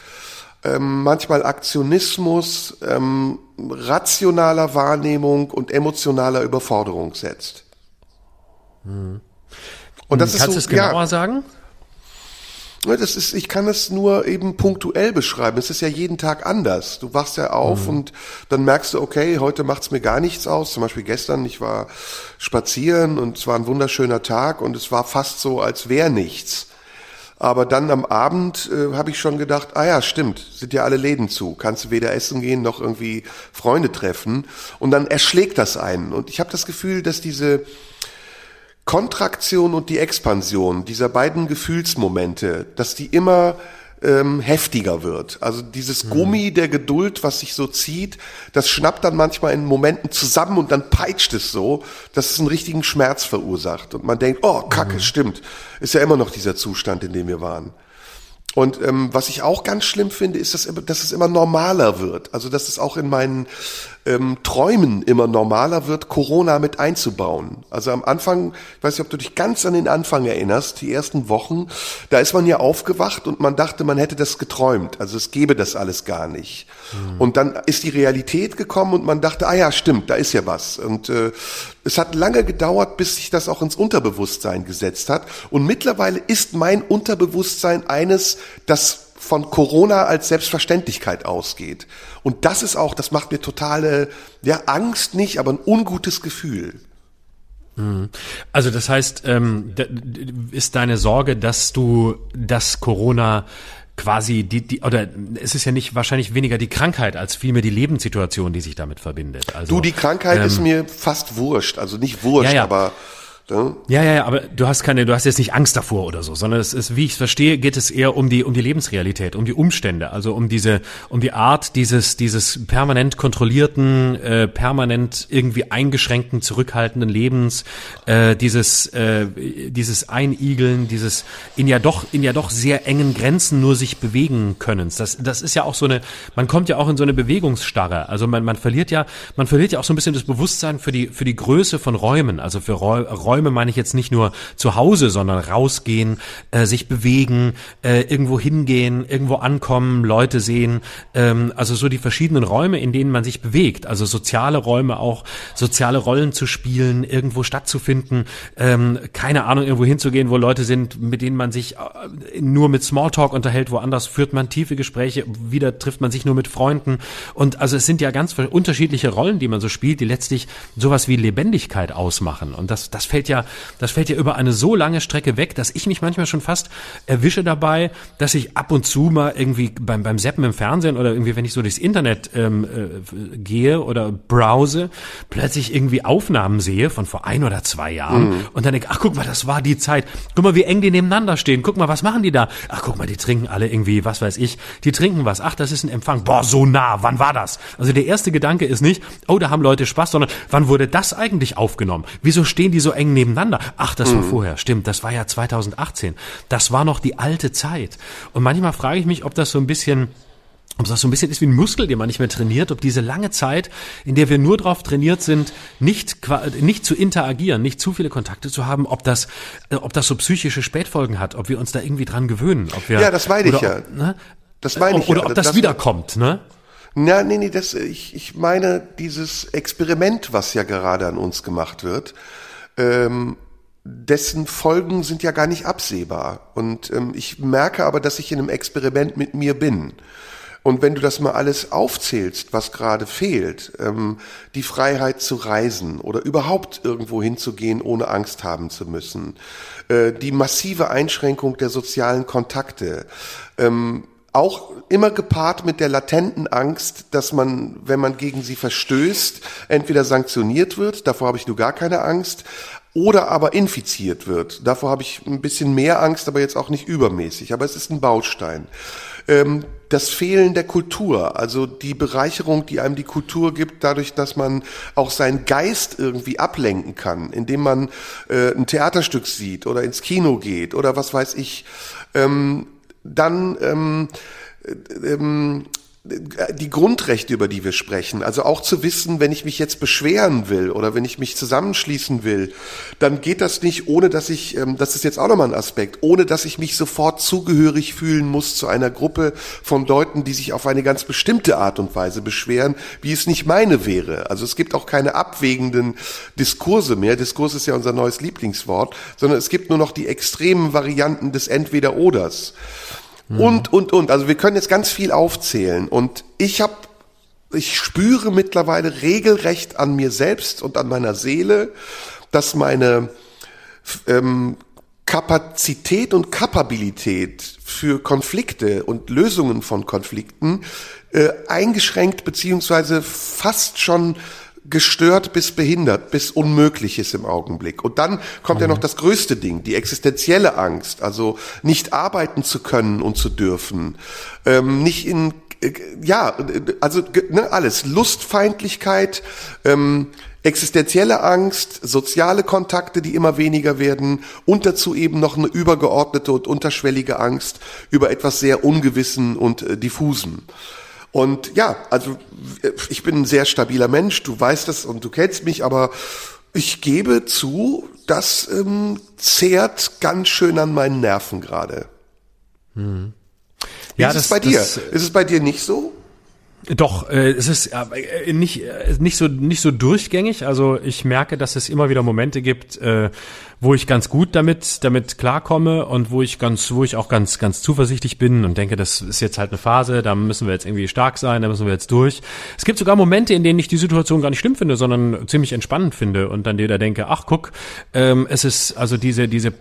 C: ähm, manchmal Aktionismus, ähm, rationaler Wahrnehmung und emotionaler Überforderung setzt. Und das
B: Kannst du
C: ist
B: es
C: so,
B: genauer
C: ja,
B: sagen?
C: Das ist, ich kann es nur eben punktuell beschreiben. Es ist ja jeden Tag anders. Du wachst ja auf und dann merkst du, okay, heute macht's mir gar nichts aus. Zum Beispiel gestern, ich war spazieren und es war ein wunderschöner Tag und es war fast so, als wäre nichts. Aber dann am Abend äh, habe ich schon gedacht, ah ja, stimmt, sind ja alle Läden zu. Kannst du weder essen gehen noch irgendwie Freunde treffen. Und dann erschlägt das einen. Und ich habe das Gefühl, dass diese Kontraktion und die Expansion dieser beiden Gefühlsmomente, dass die immer ähm, heftiger wird. Also dieses Gummi der Geduld, was sich so zieht, das schnappt dann manchmal in Momenten zusammen und dann peitscht es so, dass es einen richtigen Schmerz verursacht. Und man denkt, oh, Kacke, stimmt. Ist ja immer noch dieser Zustand, in dem wir waren. Und ähm, was ich auch ganz schlimm finde, ist, dass, dass es immer normaler wird. Also dass es auch in meinen ähm, Träumen immer normaler wird, Corona mit einzubauen. Also am Anfang, ich weiß nicht, ob du dich ganz an den Anfang erinnerst, die ersten Wochen, da ist man ja aufgewacht und man dachte, man hätte das geträumt. Also es gäbe das alles gar nicht. Und dann ist die Realität gekommen und man dachte, ah ja, stimmt, da ist ja was. Und äh, es hat lange gedauert, bis sich das auch ins Unterbewusstsein gesetzt hat. Und mittlerweile ist mein Unterbewusstsein eines, das von Corona als Selbstverständlichkeit ausgeht. Und das ist auch, das macht mir totale, ja, Angst nicht, aber ein ungutes Gefühl.
B: Also das heißt, ähm, ist deine Sorge, dass du das Corona quasi die, die oder es ist ja nicht wahrscheinlich weniger die Krankheit als vielmehr die Lebenssituation, die sich damit verbindet. Also
C: Du, die Krankheit ist mir fast wurscht. Also nicht wurscht,
B: Ja, ja.
C: aber ne?
B: Ja, ja, ja, aber du hast keine, du hast jetzt nicht Angst davor oder so, sondern es ist, wie ich verstehe, geht es eher um die, um die Lebensrealität, um die Umstände, also um diese, um die Art dieses, dieses permanent kontrollierten, äh, permanent irgendwie eingeschränkten, zurückhaltenden Lebens, äh, dieses, äh, dieses Einigeln, dieses in ja doch, in ja doch sehr engen Grenzen nur sich bewegen können. Das, das ist ja auch so eine, man kommt ja auch in so eine Bewegungsstarre. Also man, man verliert ja, man verliert ja auch so ein bisschen das Bewusstsein für die, für die Größe von Räumen, also für Räu- Räume Räume meine ich jetzt nicht nur zu Hause, sondern rausgehen, äh, sich bewegen, äh, irgendwo hingehen, irgendwo ankommen, Leute sehen, ähm, also so die verschiedenen Räume, in denen man sich bewegt, also soziale Räume auch, soziale Rollen zu spielen, irgendwo stattzufinden, ähm, keine Ahnung, irgendwo hinzugehen, wo Leute sind, mit denen man sich äh, nur mit Smalltalk unterhält, woanders führt man tiefe Gespräche, wieder trifft man sich nur mit Freunden. Und also es sind ja ganz unterschiedliche Rollen, die man so spielt, die letztlich sowas wie Lebendigkeit ausmachen. Und das, das fällt ja, das fällt ja über eine so lange Strecke weg, dass ich mich manchmal schon fast erwische dabei, dass ich ab und zu mal irgendwie beim, beim Zappen im Fernsehen oder irgendwie, wenn ich so durchs Internet ähm, äh, gehe oder browse, plötzlich irgendwie Aufnahmen sehe von vor ein oder zwei Jahren mhm. und dann denke, ach guck mal, das war die Zeit. Guck mal, wie eng die nebeneinander stehen. Guck mal, was machen die da? Ach guck mal, die trinken alle irgendwie, was weiß ich, die trinken was. Ach, das ist ein Empfang. Boah, so nah, wann war das? Also der erste Gedanke ist nicht, oh, da haben Leute Spaß, sondern wann wurde das eigentlich aufgenommen? Wieso stehen die so eng nebeneinander? Ach, das mhm. war vorher. Stimmt, das war ja 2018. Das war noch die alte Zeit. Und manchmal frage ich mich, ob das so ein bisschen ob das so ein bisschen ist wie ein Muskel, den man nicht mehr trainiert, ob diese lange Zeit, in der wir nur darauf trainiert sind, nicht, nicht zu interagieren, nicht zu viele Kontakte zu haben, ob das, äh, ob das so psychische Spätfolgen hat, ob wir uns da irgendwie dran gewöhnen. Ob wir,
C: ja, das meine ich ja. ne?
B: Das meine ich oder ja. ob das, das wiederkommt, ne?
C: Na, nee, nee, das, ich, ich meine dieses Experiment, was ja gerade an uns gemacht wird, ähm, dessen Folgen sind ja gar nicht absehbar. Und ähm, ich merke aber, dass ich in einem Experiment mit mir bin. Und wenn du das mal alles aufzählst, was gerade fehlt, ähm, die Freiheit zu reisen oder überhaupt irgendwo hinzugehen, ohne Angst haben zu müssen, äh, die massive Einschränkung der sozialen Kontakte, ähm, auch immer gepaart mit der latenten Angst, dass man, wenn man gegen sie verstößt, entweder sanktioniert wird, davor habe ich nur gar keine Angst, oder aber infiziert wird. Davor habe ich ein bisschen mehr Angst, aber jetzt auch nicht übermäßig. Aber es ist ein Baustein ähm, das Fehlen der Kultur, also die Bereicherung, die einem die Kultur gibt, dadurch, dass man auch seinen Geist irgendwie ablenken kann, indem man äh, ein Theaterstück sieht oder ins Kino geht oder was weiß ich, ähm, dann ähm, äh, ähm, die Grundrechte, über die wir sprechen, also auch zu wissen, wenn ich mich jetzt beschweren will oder wenn ich mich zusammenschließen will, dann geht das nicht, ohne dass ich, ähm, das ist jetzt auch nochmal ein Aspekt, ohne dass ich mich sofort zugehörig fühlen muss zu einer Gruppe von Leuten, die sich auf eine ganz bestimmte Art und Weise beschweren, wie es nicht meine wäre. Also es gibt auch keine abwägenden Diskurse mehr. Diskurs ist ja unser neues Lieblingswort, sondern es gibt nur noch die extremen Varianten des Entweder-Oders. Mhm. Und, und, und. Also wir können jetzt ganz viel aufzählen. Und ich habe, ich spüre mittlerweile regelrecht an mir selbst und an meiner Seele, dass meine ähm, Kapazität und Kapabilität für Konflikte und Lösungen von Konflikten äh, eingeschränkt beziehungsweise fast schon gestört bis behindert, bis unmöglich ist im Augenblick. Und dann kommt mhm. ja noch das größte Ding, die existenzielle Angst, also nicht arbeiten zu können und zu dürfen, ähm, nicht in äh, ja, also ne, alles Lustfeindlichkeit, ähm, existenzielle Angst, soziale Kontakte, die immer weniger werden und dazu eben noch eine übergeordnete und unterschwellige Angst über etwas sehr Ungewissen und äh, diffusen. Und ja, also ich bin ein sehr stabiler Mensch, du weißt das und du kennst mich, aber ich gebe zu, das ähm, zehrt ganz schön an meinen Nerven gerade. Hm. Ja, ist das, es bei dir? Das, ist es bei dir nicht so?
B: Doch, äh, es ist äh, nicht äh, nicht so nicht so durchgängig. Also ich merke, dass es immer wieder Momente gibt, äh, wo ich ganz gut damit damit klarkomme und wo ich ganz wo ich auch ganz ganz zuversichtlich bin und denke, das ist jetzt halt eine Phase, da müssen wir jetzt irgendwie stark sein, da müssen wir jetzt durch. Es gibt sogar Momente, in denen ich die Situation gar nicht schlimm finde, sondern ziemlich entspannend finde und dann da denke, ach guck, ähm, es ist also diese diese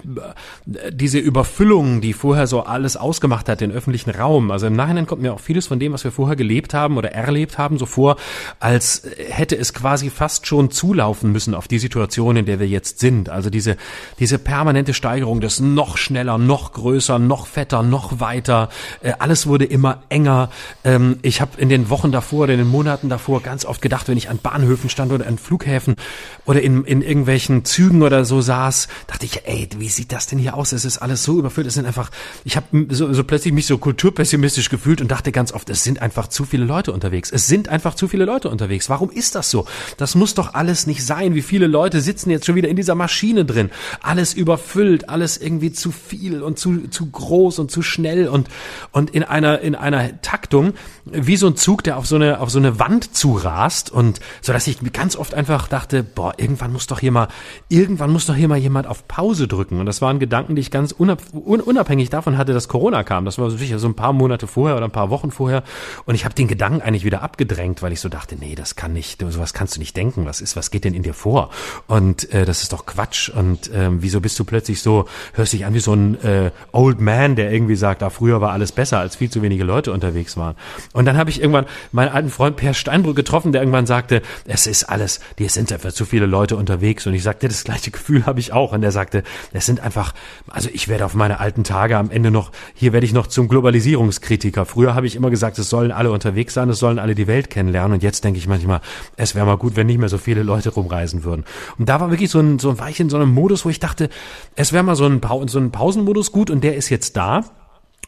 B: diese Überfüllung, die vorher so alles ausgemacht hat, den öffentlichen Raum. Also im Nachhinein kommt mir auch vieles von dem, was wir vorher gelebt haben oder erlebt haben, so vor, als hätte es quasi fast schon zulaufen müssen auf die Situation, in der wir jetzt sind. Also diese diese permanente Steigerung des noch schneller, noch größer, noch fetter, noch weiter. Äh, alles wurde immer enger. Ähm, ich habe in den Wochen davor, in den Monaten davor ganz oft gedacht, wenn ich an Bahnhöfen stand oder an Flughäfen oder in, in irgendwelchen Zügen oder so saß, dachte ich, ey, wie sieht das denn hier aus? Es ist alles so überfüllt. Es sind einfach, ich habe so, so plötzlich mich so kulturpessimistisch gefühlt und dachte ganz oft, es sind einfach zu viele Leute unterwegs. Es sind einfach zu viele Leute unterwegs. Warum ist das so? Das muss doch alles nicht sein. Wie viele Leute sitzen jetzt schon wieder in dieser Maschine drin? Alles überfüllt, alles irgendwie zu viel und zu, zu groß und zu schnell und, und in einer, in einer Taktung, wie so ein Zug, der auf so eine, auf so eine Wand zurast und so, dass ich ganz oft einfach dachte, boah, irgendwann muss doch hier mal, irgendwann muss doch hier mal jemand auf Pause drücken. Und das waren Gedanken, die ich ganz unabhängig davon hatte, dass Corona kam. Das war sicher so ein paar Monate vorher oder ein paar Wochen vorher. Und ich habe den Gedanken eigentlich wieder abgedrängt, weil ich so dachte, nee, das kann nicht, sowas kannst du nicht denken. Was ist, was geht denn in dir vor? Und äh, das ist doch Quatsch. Und äh, wieso bist du plötzlich so, hörst dich an wie so ein äh, Old Man, der irgendwie sagt, ah, früher war alles besser, als viel zu wenige Leute unterwegs waren. Und dann habe ich irgendwann meinen alten Freund Per Steinbrück getroffen, der irgendwann sagte, es ist alles, die sind einfach zu viele Leute unterwegs. Und ich sagte, das gleiche Gefühl habe ich auch. Und er sagte, es sind einfach, also ich werde auf meine alten Tage am Ende noch, hier werde ich noch zum Globalisierungskritiker. Früher habe ich immer gesagt, es sollen alle unterwegs sein, es sollen alle die Welt kennenlernen. Und jetzt denke ich manchmal, es wäre mal gut, wenn nicht mehr so viele Leute rumreisen würden. Und da war wirklich so ein, so ein Weich in so einem Modus, wo ich dachte, es wäre mal so ein, so ein Pausenmodus gut und der ist jetzt da.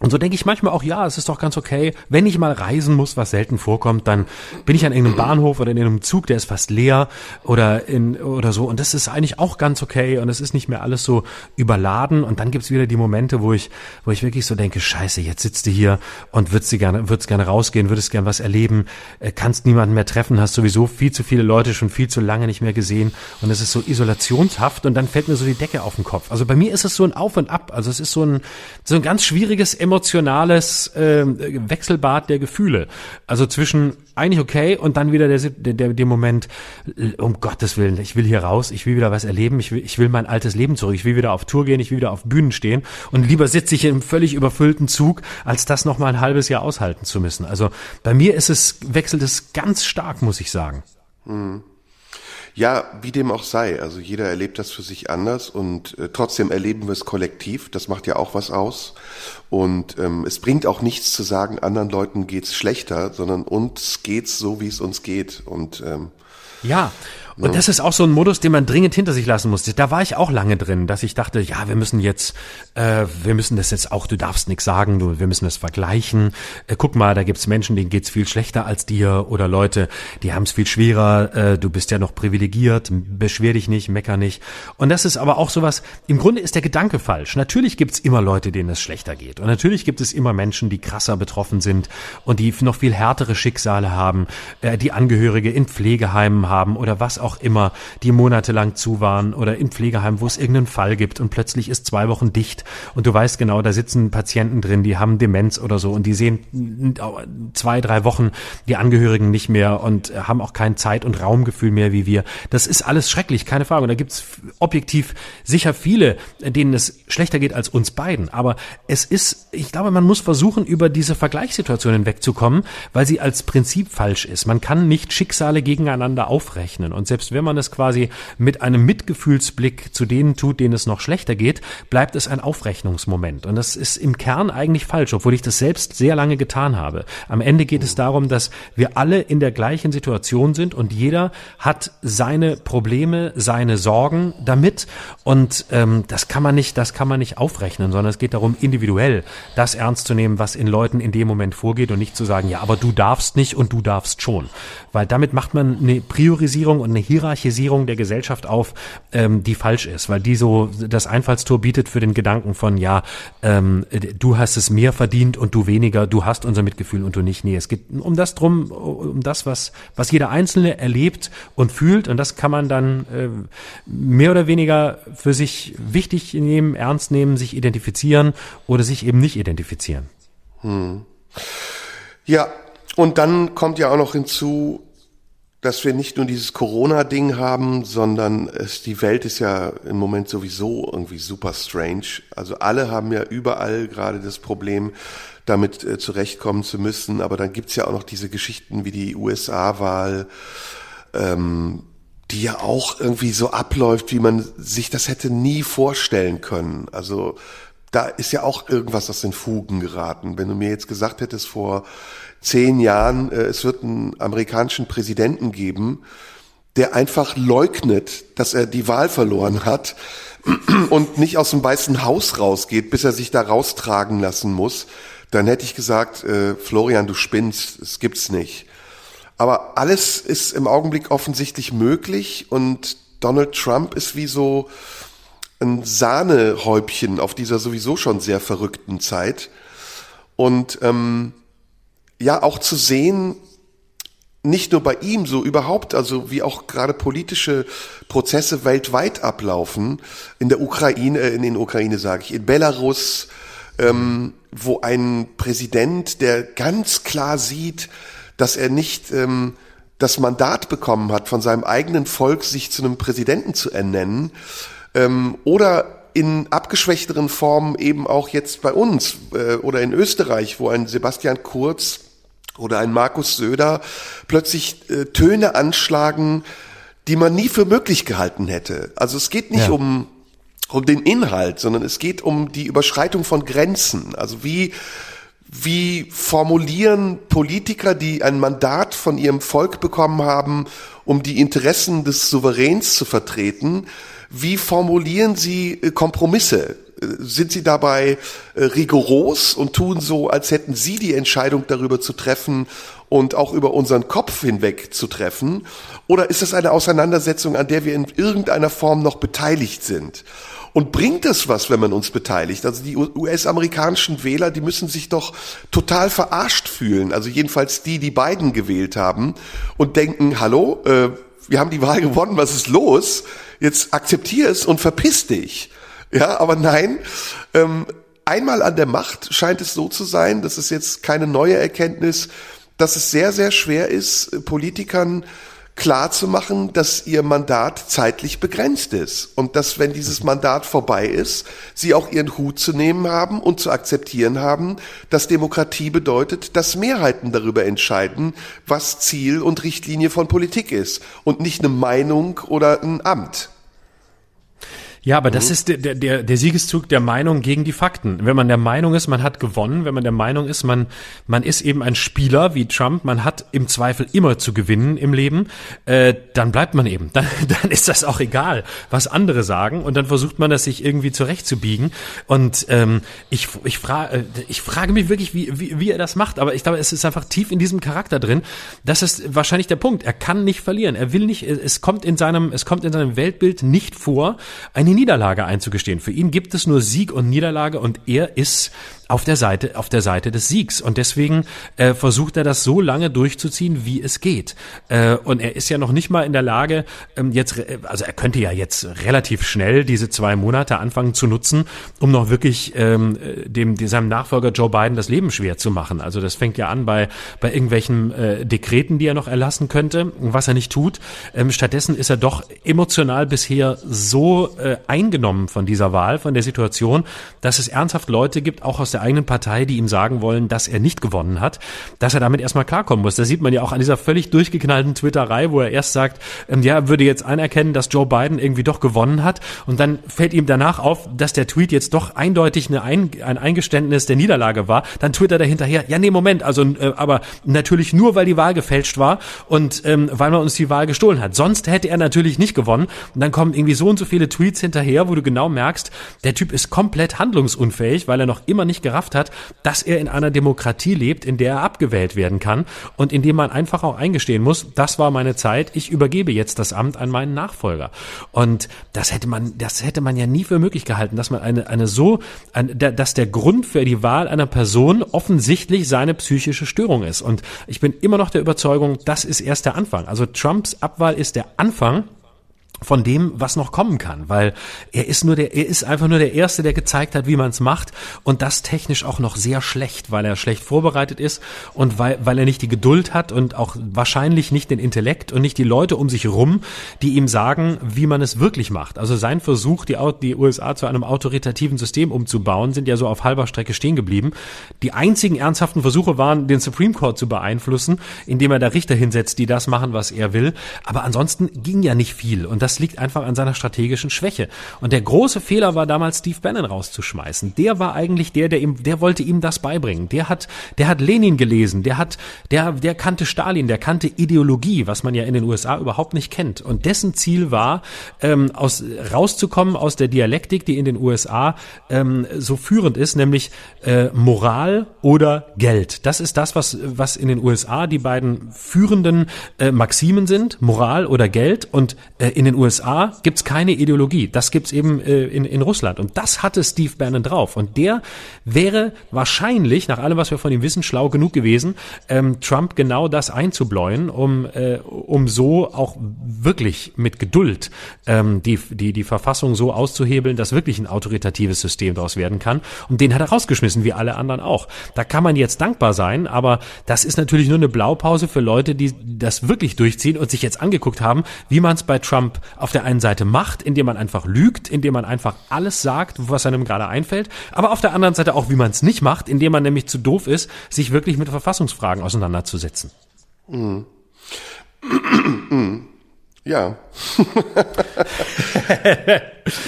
B: Und so denke ich manchmal auch, ja, es ist doch ganz okay, wenn ich mal reisen muss, was selten vorkommt, dann bin ich an irgendeinem Bahnhof oder in einem Zug, der ist fast leer oder in oder so. Und das ist eigentlich auch ganz okay und es ist nicht mehr alles so überladen. Und dann gibt's wieder die Momente, wo ich, wo ich wirklich so denke, scheiße, jetzt sitzt du hier und würdest gerne, würdest gerne rausgehen, würdest gerne was erleben, äh, kannst niemanden mehr treffen, hast sowieso viel zu viele Leute schon viel zu lange nicht mehr gesehen. Und es ist so isolationshaft und dann fällt mir so die Decke auf den Kopf. Also bei mir ist es so ein Auf und Ab. Also es ist so ein, so ein ganz schwieriges emotionales äh, Wechselbad der Gefühle. Also zwischen eigentlich okay und dann wieder der, der, der, der Moment, um Gottes Willen, ich will hier raus, ich will wieder was erleben, ich will, ich will mein altes Leben zurück, ich will wieder auf Tour gehen, ich will wieder auf Bühnen stehen und lieber sitze ich im völlig überfüllten Zug, als das noch mal ein halbes Jahr aushalten zu müssen. Also bei mir ist es, wechselt es ganz stark, muss ich sagen.
C: Mhm. Ja, wie dem auch sei. Also jeder erlebt das für sich anders und äh, trotzdem erleben wir es kollektiv. Das macht ja auch was aus. Und ähm, es bringt auch nichts zu sagen, anderen Leuten geht's schlechter, sondern uns geht's so, wie es uns geht. Und ähm,
B: ja, und das ist auch so ein Modus, den man dringend hinter sich lassen muss. Da war ich auch lange drin, dass ich dachte, ja, wir müssen jetzt, äh, wir müssen das jetzt auch, du darfst nichts sagen, du, wir müssen das vergleichen. Äh, guck mal, da gibt's Menschen, denen geht's viel schlechter als dir oder Leute, die haben es viel schwerer, äh, du bist ja noch privilegiert, beschwer dich nicht, mecker nicht. Und das ist aber auch sowas, im Grunde ist der Gedanke falsch. Natürlich gibt's immer Leute, denen es schlechter geht. Und natürlich gibt es immer Menschen, die krasser betroffen sind und die noch viel härtere Schicksale haben, äh, die Angehörige in Pflegeheimen haben oder was auch auch immer, die monatelang zu waren oder im Pflegeheim, wo es irgendeinen Fall gibt und plötzlich ist zwei Wochen dicht und du weißt genau, da sitzen Patienten drin, die haben Demenz oder so und die sehen zwei, drei Wochen die Angehörigen nicht mehr und haben auch kein Zeit- und Raumgefühl mehr wie wir. Das ist alles schrecklich, keine Frage. Und da gibt's objektiv sicher viele, denen es schlechter geht als uns beiden. Aber es ist, ich glaube, man muss versuchen, über diese Vergleichssituationen wegzukommen, weil sie als Prinzip falsch ist. Man kann nicht Schicksale gegeneinander aufrechnen. Und selbst wenn man es quasi mit einem Mitgefühlsblick zu denen tut, denen es noch schlechter geht, bleibt es ein Aufrechnungsmoment. Und das ist im Kern eigentlich falsch, obwohl ich das selbst sehr lange getan habe. Am Ende geht es darum, dass wir alle in der gleichen Situation sind und jeder hat seine Probleme, seine Sorgen damit. Und ähm, das kann man nicht, das kann man nicht aufrechnen, sondern es geht darum, individuell das ernst zu nehmen, was in Leuten in dem Moment vorgeht und nicht zu sagen, ja, aber du darfst nicht und du darfst schon. Weil damit macht man eine Priorisierung und eine Hierarchisierung der Gesellschaft auf, ähm, die falsch ist, weil die so das Einfallstor bietet für den Gedanken von, ja, ähm, du hast es mehr verdient und du weniger, du hast unser Mitgefühl und du nicht. Nee, es geht um das drum, um das, was, was jeder Einzelne erlebt und fühlt und das kann man dann äh, mehr oder weniger für sich wichtig nehmen, ernst nehmen, sich identifizieren oder sich eben nicht identifizieren.
C: Hm. Ja, und dann kommt ja auch noch hinzu, dass wir nicht nur dieses Corona-Ding haben, sondern es, die Welt ist ja im Moment sowieso irgendwie super strange. Also alle haben ja überall gerade das Problem, damit äh, zurechtkommen zu müssen. Aber dann gibt's ja auch noch diese Geschichten wie die USA-Wahl, ähm, die ja auch irgendwie so abläuft, wie man sich das hätte nie vorstellen können. Also da ist ja auch irgendwas aus den Fugen geraten. Wenn du mir jetzt gesagt hättest vor zehn Jahren, äh, es wird einen amerikanischen Präsidenten geben, der einfach leugnet, dass er die Wahl verloren hat und nicht aus dem Weißen Haus rausgeht, bis er sich da raustragen lassen muss. dann hätte ich gesagt, äh, Florian, du spinnst, es gibt's nicht. Aber alles ist im Augenblick offensichtlich möglich und Donald Trump ist wie so ein Sahnehäubchen auf dieser sowieso schon sehr verrückten Zeit. Und ähm, ja, auch zu sehen, nicht nur bei ihm, so überhaupt, also wie auch gerade politische Prozesse weltweit ablaufen, in der Ukraine, äh, in den Ukraine sage ich, in Belarus, ähm, wo ein Präsident, der ganz klar sieht, dass er nicht ähm, das Mandat bekommen hat, von seinem eigenen Volk sich zu einem Präsidenten zu ernennen, ähm, oder in abgeschwächteren Formen eben auch jetzt bei uns äh, oder in Österreich, wo ein Sebastian Kurz oder ein Markus Söder plötzlich äh, Töne anschlagen, die man nie für möglich gehalten hätte. Also es geht nicht ja. um um den Inhalt, sondern es geht um die Überschreitung von Grenzen. Also wie wie formulieren Politiker, die ein Mandat von ihrem Volk bekommen haben, um die Interessen des Souveräns zu vertreten, wie formulieren sie äh, Kompromisse? Sind Sie dabei äh, rigoros und tun so, als hätten Sie die Entscheidung darüber zu treffen und auch über unseren Kopf hinweg zu treffen? Oder ist das eine Auseinandersetzung, an der wir in irgendeiner Form noch beteiligt sind? Und bringt es was, wenn man uns beteiligt? Also die US-amerikanischen Wähler, die müssen sich doch total verarscht fühlen. Also jedenfalls die, die Biden gewählt haben und denken, hallo, äh, wir haben die Wahl gewonnen, was ist los? Jetzt akzeptier es und verpiss dich. Ja, aber nein, ähm, einmal an der Macht scheint es so zu sein, das ist jetzt keine neue Erkenntnis, dass es sehr, sehr schwer ist, Politikern klar zu machen, dass ihr Mandat zeitlich begrenzt ist und dass, wenn dieses Mandat vorbei ist, sie auch ihren Hut zu nehmen haben und zu akzeptieren haben, dass Demokratie bedeutet, dass Mehrheiten darüber entscheiden, was Ziel und Richtlinie von Politik ist und nicht eine Meinung oder ein Amt.
B: Ja, aber mhm. das ist der, der, der Siegeszug der Meinung gegen die Fakten. Wenn man der Meinung ist, man hat gewonnen, wenn man der Meinung ist, man, man ist eben ein Spieler wie Trump, man hat im Zweifel immer zu gewinnen im Leben, äh, dann bleibt man eben. Dann, dann ist das auch egal, was andere sagen und dann versucht man das sich irgendwie zurechtzubiegen. Und ähm, ich, ich, fra äh, ich frage mich wirklich, wie, wie, wie er das macht, aber ich glaube, es ist einfach tief in diesem Charakter drin. Das ist wahrscheinlich der Punkt. Er kann nicht verlieren. Er will nicht, es kommt in seinem, es kommt in seinem Weltbild nicht vor, eine Niederlage einzugestehen. Für ihn gibt es nur Sieg und Niederlage und er ist auf der Seite, auf der Seite des Siegs. Und deswegen äh, versucht er das so lange durchzuziehen, wie es geht. Äh, und er ist ja noch nicht mal in der Lage, ähm, jetzt, also er könnte ja jetzt relativ schnell diese zwei Monate anfangen zu nutzen, um noch wirklich ähm, dem, seinem Nachfolger Joe Biden das Leben schwer zu machen. Also das fängt ja an bei, bei irgendwelchen äh, Dekreten, die er noch erlassen könnte, was er nicht tut. Ähm, stattdessen ist er doch emotional bisher so äh, eingenommen von dieser Wahl, von der Situation, dass es ernsthaft Leute gibt, auch aus der der eigenen Partei, die ihm sagen wollen, dass er nicht gewonnen hat, dass er damit erstmal klarkommen muss. Das sieht man ja auch an dieser völlig durchgeknallten Twitterei, wo er erst sagt, ähm, ja, er würde jetzt anerkennen, dass Joe Biden irgendwie doch gewonnen hat und dann fällt ihm danach auf, dass der Tweet jetzt doch eindeutig eine ein, ein Eingeständnis der Niederlage war. Dann twittert er hinterher, ja, nee, Moment, also äh, aber natürlich nur, weil die Wahl gefälscht war und ähm, weil man uns die Wahl gestohlen hat. Sonst hätte er natürlich nicht gewonnen. Und dann kommen irgendwie so und so viele Tweets hinterher, wo du genau merkst, der Typ ist komplett handlungsunfähig, weil er noch immer nicht gerafft hat, dass er in einer Demokratie lebt, in der er abgewählt werden kann und in dem man einfach auch eingestehen muss, das war meine Zeit, ich übergebe jetzt das Amt an meinen Nachfolger. Und das hätte man, das hätte man ja nie für möglich gehalten, dass man eine, eine so, ein, dass der Grund für die Wahl einer Person offensichtlich seine psychische Störung ist. Und ich bin immer noch der Überzeugung, das ist erst der Anfang. Also Trumps Abwahl ist der Anfang von dem, was noch kommen kann, weil er ist nur der, er ist einfach nur der Erste, der gezeigt hat, wie man es macht und das technisch auch noch sehr schlecht, weil er schlecht vorbereitet ist und weil, weil er nicht die Geduld hat und auch wahrscheinlich nicht den Intellekt und nicht die Leute um sich rum, die ihm sagen, wie man es wirklich macht. Also sein Versuch, die, die USA zu einem autoritativen System umzubauen, sind ja so auf halber Strecke stehen geblieben. Die einzigen ernsthaften Versuche waren, den Supreme Court zu beeinflussen, indem er da Richter hinsetzt, die das machen, was er will. Aber ansonsten ging ja nicht viel und das liegt einfach an seiner strategischen Schwäche. Und der große Fehler war damals Steve Bannon rauszuschmeißen. Der war eigentlich der, der ihm, der wollte ihm das beibringen. Der hat, der hat Lenin gelesen, der hat, der, der kannte Stalin, der kannte Ideologie, was man ja in den USA überhaupt nicht kennt. Und dessen Ziel war, ähm, aus, rauszukommen aus der Dialektik, die in den USA ähm, so führend ist, nämlich äh, Moral oder Geld. Das ist das, was, was in den USA die beiden führenden äh, Maximen sind, Moral oder Geld. Und äh, in den USA gibt's keine Ideologie. Das gibt's eben äh, in, in Russland. Und das hatte Steve Bannon drauf. Und der wäre wahrscheinlich, nach allem, was wir von ihm wissen, schlau genug gewesen, ähm, Trump genau das einzubläuen, um, äh, um so auch wirklich mit Geduld ähm, die, die, die Verfassung so auszuhebeln, dass wirklich ein autoritatives System daraus werden kann. Und den hat er rausgeschmissen, wie alle anderen auch. Da kann man jetzt dankbar sein, aber das ist natürlich nur eine Blaupause für Leute, die das wirklich durchziehen und sich jetzt angeguckt haben, wie man es bei Trump auf der einen Seite macht, indem man einfach lügt, indem man einfach alles sagt, was einem gerade einfällt, aber auf der anderen Seite auch, wie man es nicht macht, indem man nämlich zu doof ist, sich wirklich mit Verfassungsfragen auseinanderzusetzen. Mhm.
C: Ja.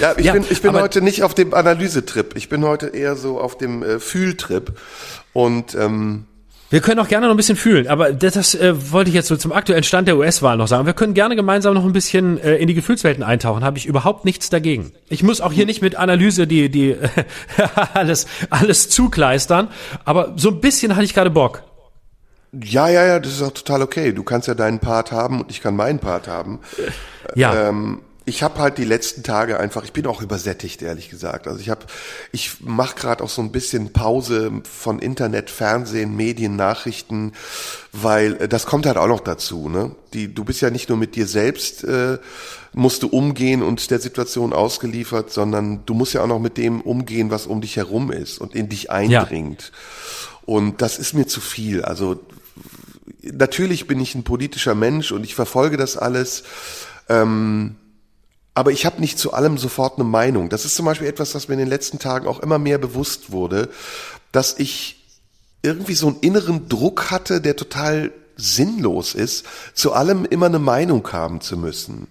C: ja, ich ja, bin, ich bin heute nicht auf dem Analysetrip. Ich bin heute eher so auf dem äh, Fühltrip. Und ähm,
B: wir können auch gerne noch ein bisschen fühlen, aber das, das äh, wollte ich jetzt so zum aktuellen Stand der US-Wahl noch sagen. Wir können gerne gemeinsam noch ein bisschen äh, in die Gefühlswelten eintauchen, habe ich überhaupt nichts dagegen. Ich muss auch hier nicht mit Analyse die, die äh, alles, alles zukleistern, aber so ein bisschen hatte ich gerade Bock.
C: Ja, ja, ja, das ist auch total okay. Du kannst ja deinen Part haben und ich kann meinen Part haben. Ja. Ähm, ich habe halt die letzten Tage einfach, ich bin auch übersättigt, ehrlich gesagt. Also ich habe, ich mache gerade auch so ein bisschen Pause von Internet, Fernsehen, Medien, Nachrichten, weil äh, das kommt halt auch noch dazu. Ne? Die, du bist ja nicht nur mit dir selbst äh, musst du umgehen und der Situation ausgeliefert, sondern du musst ja auch noch mit dem umgehen, was um dich herum ist und in dich eindringt. Ja. Und das ist mir zu viel. Also natürlich bin ich ein politischer Mensch und ich verfolge das alles. Ähm, aber ich habe nicht zu allem sofort eine Meinung. Das ist zum Beispiel etwas, was mir in den letzten Tagen auch immer mehr bewusst wurde, dass ich irgendwie so einen inneren Druck hatte, der total sinnlos ist, zu allem immer eine Meinung haben zu müssen.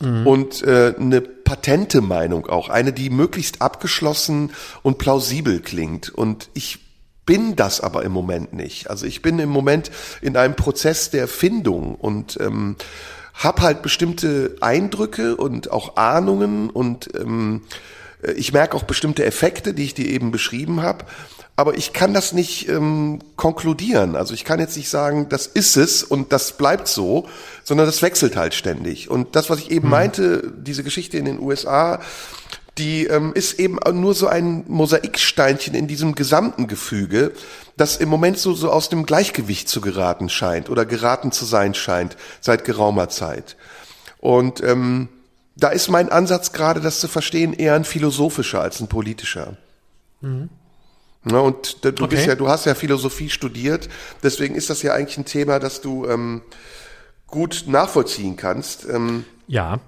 C: Mhm. Und äh, eine patente Meinung auch, eine, die möglichst abgeschlossen und plausibel klingt. Und ich bin das aber im Moment nicht. Also ich bin im Moment in einem Prozess der Findung und ähm, habe halt bestimmte Eindrücke und auch Ahnungen und ähm, ich merke auch bestimmte Effekte, die ich dir eben beschrieben habe. Aber ich kann das nicht ähm, konkludieren. Also ich kann jetzt nicht sagen, das ist es und das bleibt so, sondern das wechselt halt ständig. Und das, was ich eben mhm. meinte, diese Geschichte in den USA, die ähm, ist eben nur so ein Mosaiksteinchen in diesem gesamten Gefüge, das im Moment so, so aus dem Gleichgewicht zu geraten scheint oder geraten zu sein scheint seit geraumer Zeit. Und ähm, da ist mein Ansatz gerade, das zu verstehen, eher ein philosophischer als ein politischer. Mhm. Na, und du okay. bist ja, du hast ja Philosophie studiert, deswegen ist das ja eigentlich ein Thema, das du ähm, gut nachvollziehen kannst. Ähm,
B: ja.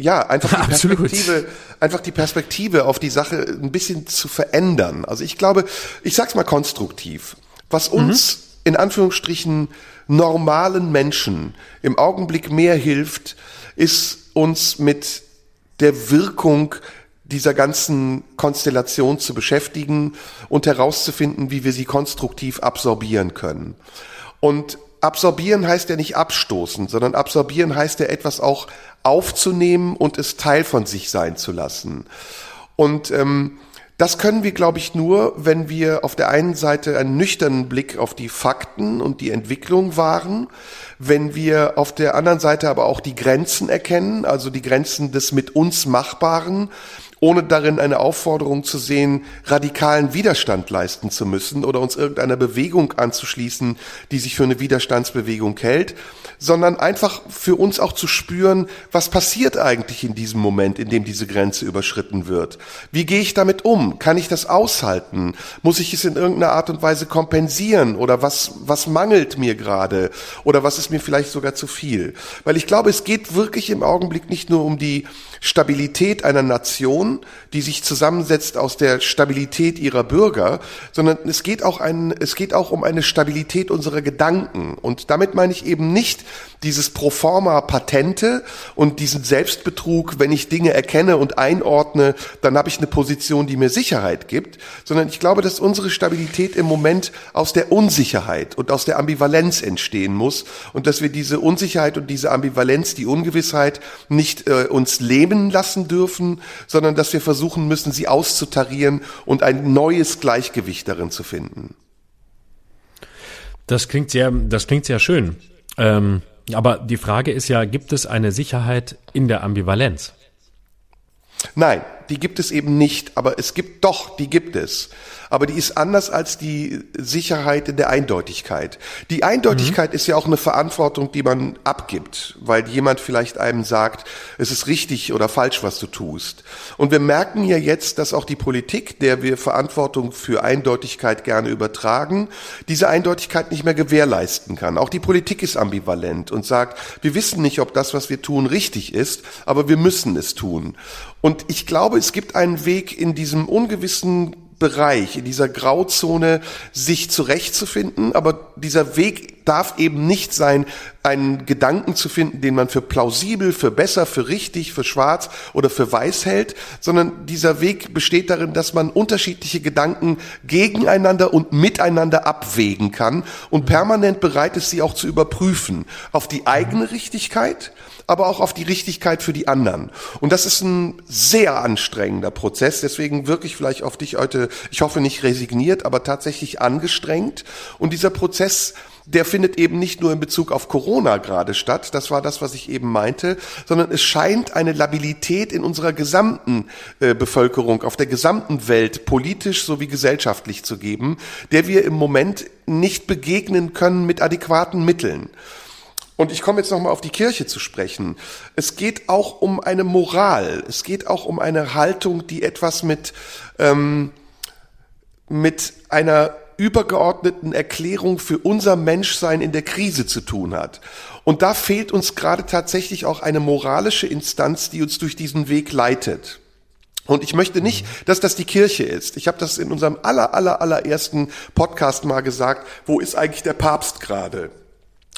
C: Ja, einfach die Perspektive, einfach die Perspektive auf die Sache ein bisschen zu verändern. Also ich glaube, ich sag's mal konstruktiv. Was mhm. uns mhm. in Anführungsstrichen normalen Menschen im Augenblick mehr hilft, ist uns mit der Wirkung dieser ganzen Konstellation zu beschäftigen und herauszufinden, wie wir sie konstruktiv absorbieren können. Und absorbieren heißt ja nicht abstoßen, sondern absorbieren heißt ja etwas auch aufzunehmen und es Teil von sich sein zu lassen. Und ähm, das können wir, glaube ich, nur, wenn wir auf der einen Seite einen nüchternen Blick auf die Fakten und die Entwicklung wahren, wenn wir auf der anderen Seite aber auch die Grenzen erkennen, also die Grenzen des mit uns Machbaren, ohne darin eine Aufforderung zu sehen, radikalen Widerstand leisten zu müssen oder uns irgendeiner Bewegung anzuschließen, die sich für eine Widerstandsbewegung hält, sondern einfach für uns auch zu spüren, was passiert eigentlich in diesem Moment, in dem diese Grenze überschritten wird. Wie gehe ich damit um? Kann ich das aushalten? Muss ich es in irgendeiner Art und Weise kompensieren? Oder was, was mangelt mir gerade? Oder was ist mir vielleicht sogar zu viel? Weil ich glaube, es geht wirklich im Augenblick nicht nur um die Stabilität einer Nation, Nation, die sich zusammensetzt aus der Stabilität ihrer Bürger, sondern es geht auch ein, es geht auch um eine Stabilität unserer Gedanken. Und damit meine ich eben nicht dieses Proforma Patente und diesen Selbstbetrug, wenn ich Dinge erkenne und einordne, dann habe ich eine Position, die mir Sicherheit gibt, sondern ich glaube, dass unsere Stabilität im Moment aus der Unsicherheit und aus der Ambivalenz entstehen muss und dass wir diese Unsicherheit und diese Ambivalenz, die Ungewissheit nicht äh, uns leben lassen dürfen, sondern dass wir versuchen müssen, sie auszutarieren und ein neues Gleichgewicht darin zu finden.
B: Das klingt sehr, das klingt sehr schön. Ähm aber die Frage ist ja, gibt es eine Sicherheit in der Ambivalenz?
C: Nein, die gibt es eben nicht, aber es gibt doch, die gibt es aber die ist anders als die Sicherheit in der Eindeutigkeit. Die Eindeutigkeit mhm. ist ja auch eine Verantwortung, die man abgibt, weil jemand vielleicht einem sagt, es ist richtig oder falsch, was du tust. Und wir merken ja jetzt, dass auch die Politik, der wir Verantwortung für Eindeutigkeit gerne übertragen, diese Eindeutigkeit nicht mehr gewährleisten kann. Auch die Politik ist ambivalent und sagt, wir wissen nicht, ob das, was wir tun, richtig ist, aber wir müssen es tun. Und ich glaube, es gibt einen Weg in diesem ungewissen Bereich, in dieser Grauzone sich zurechtzufinden, aber dieser Weg darf eben nicht sein, einen Gedanken zu finden, den man für plausibel, für besser, für richtig, für schwarz oder für weiß hält, sondern dieser Weg besteht darin, dass man unterschiedliche Gedanken gegeneinander und miteinander abwägen kann und permanent bereit ist, sie auch zu überprüfen. Auf die eigene Richtigkeit, aber auch auf die Richtigkeit für die anderen. Und das ist ein sehr anstrengender Prozess, deswegen wirklich vielleicht auf dich heute, ich hoffe nicht resigniert, aber tatsächlich angestrengt. Und dieser Prozess, der findet eben nicht nur in Bezug auf Corona gerade statt, das war das, was ich eben meinte, sondern es scheint eine Labilität in unserer gesamten äh, Bevölkerung, auf der gesamten Welt, politisch sowie gesellschaftlich zu geben, der wir im Moment nicht begegnen können mit adäquaten Mitteln. Und ich komme jetzt nochmal auf die Kirche zu sprechen. Es geht auch um eine Moral. Es geht auch um eine Haltung, die etwas mit, ähm, mit einer übergeordneten Erklärung für unser Menschsein in der Krise zu tun hat. Und da fehlt uns gerade tatsächlich auch eine moralische Instanz, die uns durch diesen Weg leitet. Und ich möchte nicht, dass das die Kirche ist. Ich habe das in unserem aller, aller, allerersten Podcast mal gesagt. Wo ist eigentlich der Papst gerade?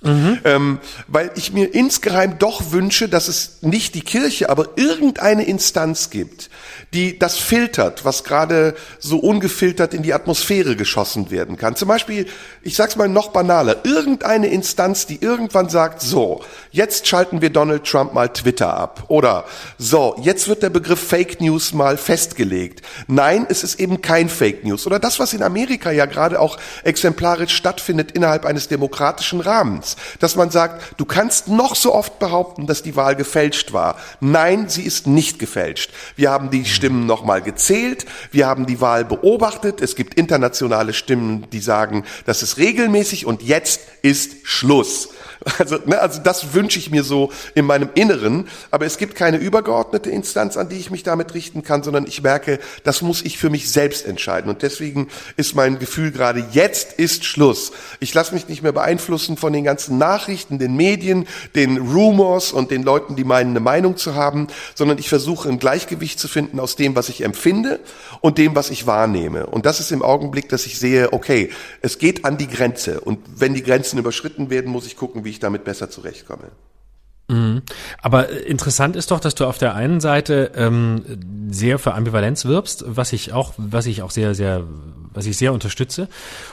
C: Mhm. Ähm, weil ich mir insgeheim doch wünsche, dass es nicht die Kirche, aber irgendeine Instanz gibt, die das filtert, was gerade so ungefiltert in die Atmosphäre geschossen werden kann. Zum Beispiel, ich sag's mal noch banaler, irgendeine Instanz, die irgendwann sagt, so, jetzt schalten wir Donald Trump mal Twitter ab. Oder so, jetzt wird der Begriff Fake News mal festgelegt. Nein, es ist eben kein Fake News. Oder das, was in Amerika ja gerade auch exemplarisch stattfindet innerhalb eines demokratischen Rahmens. Dass man sagt, du kannst noch so oft behaupten, dass die Wahl gefälscht war. Nein, sie ist nicht gefälscht. Wir haben die Stimmen nochmal gezählt. Wir haben die Wahl beobachtet. Es gibt internationale Stimmen, die sagen, das ist regelmäßig und jetzt ist Schluss. Also, ne, also das wünsche ich mir so in meinem Inneren. Aber es gibt keine übergeordnete Instanz, an die ich mich damit richten kann, sondern ich merke, das muss ich für mich selbst entscheiden. Und deswegen ist mein Gefühl gerade, jetzt ist Schluss. Ich lasse mich nicht mehr beeinflussen von den ganzen Nachrichten, den Medien, den Rumors und den Leuten, die meinen, eine Meinung zu haben, sondern ich versuche ein Gleichgewicht zu finden aus dem, was ich empfinde und dem, was ich wahrnehme. Und das ist im Augenblick, dass ich sehe, okay, es geht an die Grenze. Und wenn die Grenzen überschritten werden, muss ich gucken, wie wie ich damit besser zurechtkomme.
B: Mhm. Aber interessant ist doch, dass du auf der einen Seite ähm, sehr für Ambivalenz wirbst, was ich auch, was ich auch sehr, sehr, was ich sehr unterstütze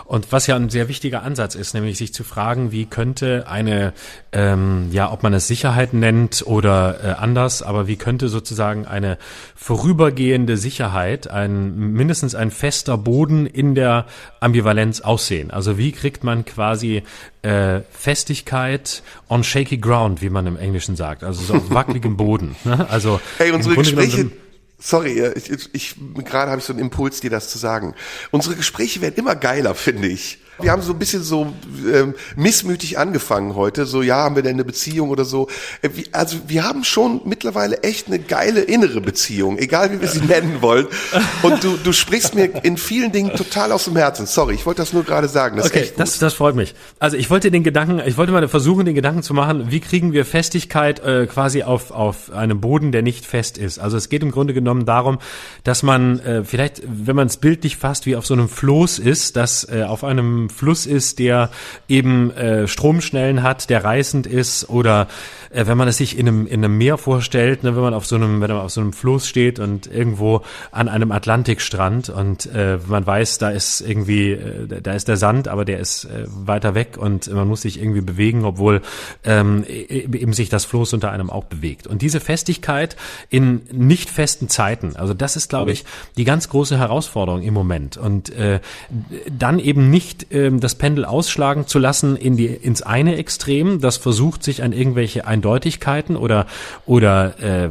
B: und was ja ein sehr wichtiger Ansatz ist, nämlich sich zu fragen, wie könnte eine, ähm, ja, ob man es Sicherheit nennt oder äh, anders, aber wie könnte sozusagen eine vorübergehende Sicherheit, ein mindestens ein fester Boden in der Ambivalenz aussehen? Also wie kriegt man quasi äh, Festigkeit on shaky ground, wie man im Englischen sagt, also so auf wackeligem Boden. Ne? Also
C: hey, unsere Gespräche. Sorry, ich, ich, ich gerade habe ich so einen Impuls, dir das zu sagen. Unsere Gespräche werden immer geiler, finde ich. Wir haben so ein bisschen so ähm, missmütig angefangen heute. So, ja, haben wir denn eine Beziehung oder so? Äh, wie, also wir haben schon mittlerweile echt eine geile innere Beziehung, egal wie wir sie nennen wollen. Und du, du sprichst mir in vielen Dingen total aus dem Herzen. Sorry, ich wollte das nur gerade sagen.
B: Das okay, das, das freut mich. Also ich wollte den Gedanken, ich wollte mal versuchen, den Gedanken zu machen, wie kriegen wir Festigkeit äh, quasi auf, auf einem Boden, der nicht fest ist. Also es geht im Grunde genommen darum, dass man äh, vielleicht, wenn man es bildlich fasst, wie auf so einem Floß ist, dass äh, auf einem Fluss ist, der eben äh, Stromschnellen hat, der reißend ist oder wenn man es sich in einem, in einem Meer vorstellt, ne, wenn man auf so einem, wenn man auf so einem Fluss steht und irgendwo an einem Atlantikstrand und äh, man weiß, da ist irgendwie, äh, da ist der Sand, aber der ist äh, weiter weg und man muss sich irgendwie bewegen, obwohl ähm, e, eben sich das Floß unter einem auch bewegt. Und diese Festigkeit in nicht festen Zeiten, also das ist, glaube ich, die ganz große Herausforderung im Moment. Und äh, dann eben nicht äh, das Pendel ausschlagen zu lassen in die ins eine Extrem, das versucht sich an irgendwelche Eindeutigkeiten oder oder äh,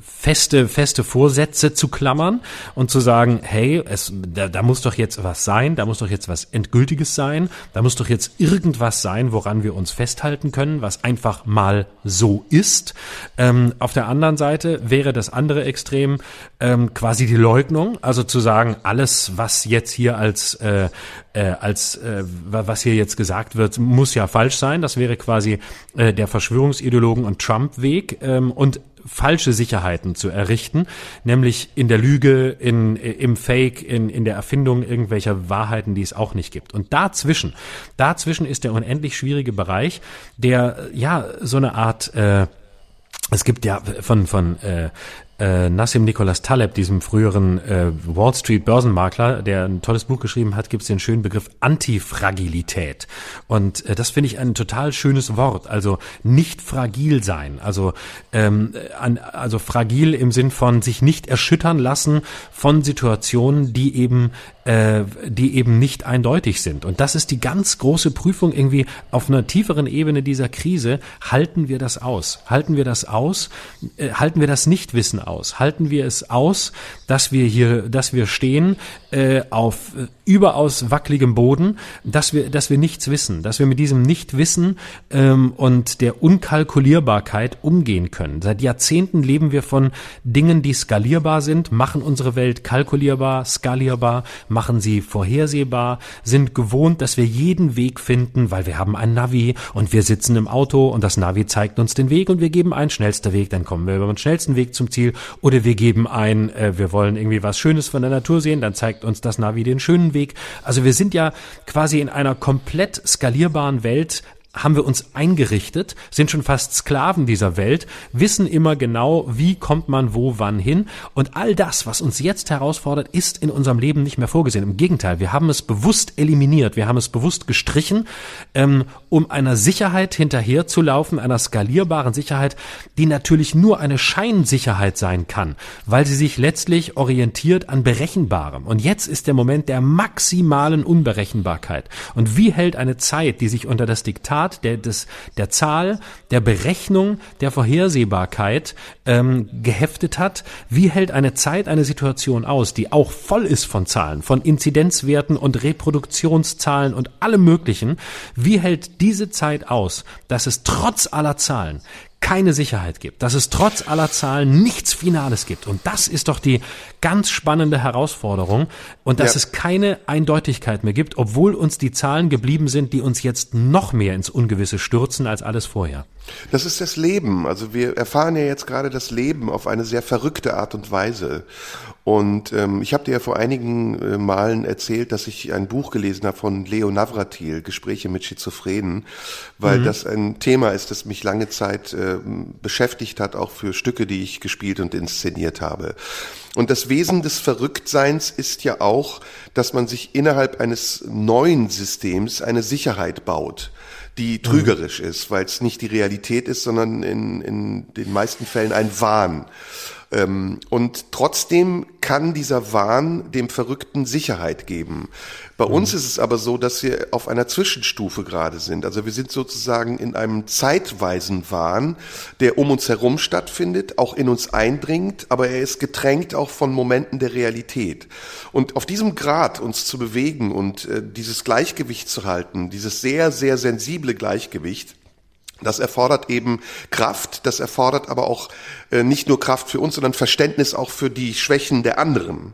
B: feste feste Vorsätze zu klammern und zu sagen, hey, es da, da muss doch jetzt was sein, da muss doch jetzt was endgültiges sein, da muss doch jetzt irgendwas sein, woran wir uns festhalten können, was einfach mal so ist. Ähm, auf der anderen Seite wäre das andere Extrem ähm, quasi die Leugnung, also zu sagen, alles, was jetzt hier als äh, äh, als äh, was hier jetzt gesagt wird, muss ja falsch sein. Das wäre quasi äh, der Verschwörungsideologen und Trump-Weg ähm, und falsche Sicherheiten zu errichten, nämlich in der Lüge, in, im Fake, in, in der Erfindung irgendwelcher Wahrheiten, die es auch nicht gibt. Und dazwischen, dazwischen ist der unendlich schwierige Bereich, der ja so eine Art äh, es gibt ja von von äh, äh, Nassim Nicholas Taleb, diesem früheren äh, Wall Street Börsenmakler, der ein tolles Buch geschrieben hat, gibt es den schönen Begriff Antifragilität. Und äh, das finde ich ein total schönes Wort. Also nicht fragil sein. Also, ähm, an, also fragil im Sinn von sich nicht erschüttern lassen von Situationen, die eben äh, die eben nicht eindeutig sind. Und das ist die ganz große Prüfung irgendwie auf einer tieferen Ebene dieser Krise. Halten wir das aus? Halten wir das aus? Äh, halten wir das Nichtwissen aus? Halten wir es aus, dass wir hier, dass wir stehen äh, auf äh, überaus wackeligem Boden, dass wir, dass wir nichts wissen, dass wir mit diesem Nichtwissen ähm, und der Unkalkulierbarkeit umgehen können. Seit Jahrzehnten leben wir von Dingen, die skalierbar sind, machen unsere Welt kalkulierbar, skalierbar, machen sie vorhersehbar, sind gewohnt, dass wir jeden Weg finden, weil wir haben ein Navi und wir sitzen im Auto und das Navi zeigt uns den Weg und wir geben einen schnellster Weg, dann kommen wir über den schnellsten Weg zum Ziel oder wir geben ein, äh, wir wollen irgendwie was Schönes von der Natur sehen, dann zeigt uns das Navi den schönen Weg. Also wir sind ja quasi in einer komplett skalierbaren Welt haben wir uns eingerichtet, sind schon fast Sklaven dieser Welt, wissen immer genau, wie kommt man wo wann hin. Und all das, was uns jetzt herausfordert, ist in unserem Leben nicht mehr vorgesehen. Im Gegenteil, wir haben es bewusst eliminiert, wir haben es bewusst gestrichen, ähm, um einer Sicherheit hinterherzulaufen, einer skalierbaren Sicherheit, die natürlich nur eine Scheinsicherheit sein kann, weil sie sich letztlich orientiert an Berechenbarem. Und jetzt ist der Moment der maximalen Unberechenbarkeit. Und wie hält eine Zeit, die sich unter das Diktat Grad der, des, der Zahl, der Berechnung, der Vorhersehbarkeit ähm, geheftet hat. Wie hält eine Zeit eine Situation aus, die auch voll ist von Zahlen, von Inzidenzwerten und Reproduktionszahlen und allem Möglichen? Wie hält diese Zeit aus, dass es trotz aller Zahlen keine Sicherheit gibt, dass es trotz aller Zahlen nichts Finales gibt. Und das ist doch die ganz spannende Herausforderung und dass ja. es keine Eindeutigkeit mehr gibt, obwohl uns die Zahlen geblieben sind, die uns jetzt noch mehr ins Ungewisse stürzen als alles vorher.
C: Das ist das Leben. Also wir erfahren ja jetzt gerade das Leben auf eine sehr verrückte Art und Weise. Und ähm, ich habe dir ja vor einigen äh, Malen erzählt, dass ich ein Buch gelesen habe von Leo Navratil, Gespräche mit Schizophrenen, weil mhm. das ein Thema ist, das mich lange Zeit äh, beschäftigt hat, auch für Stücke, die ich gespielt und inszeniert habe. Und das Wesen des Verrücktseins ist ja auch, dass man sich innerhalb eines neuen Systems eine Sicherheit baut die trügerisch mhm. ist, weil es nicht die Realität ist, sondern in, in den meisten Fällen ein Wahn. Ähm, und trotzdem kann dieser Wahn dem Verrückten Sicherheit geben. Bei mhm. uns ist es aber so, dass wir auf einer Zwischenstufe gerade sind. Also wir sind sozusagen in einem zeitweisen Wahn, der um uns herum stattfindet, auch in uns eindringt, aber er ist getränkt auch von Momenten der Realität. Und auf diesem Grad uns zu bewegen und äh, dieses Gleichgewicht zu halten, dieses sehr, sehr sensible Gleichgewicht, das erfordert eben Kraft, das erfordert aber auch äh, nicht nur Kraft für uns, sondern Verständnis auch für die Schwächen der anderen.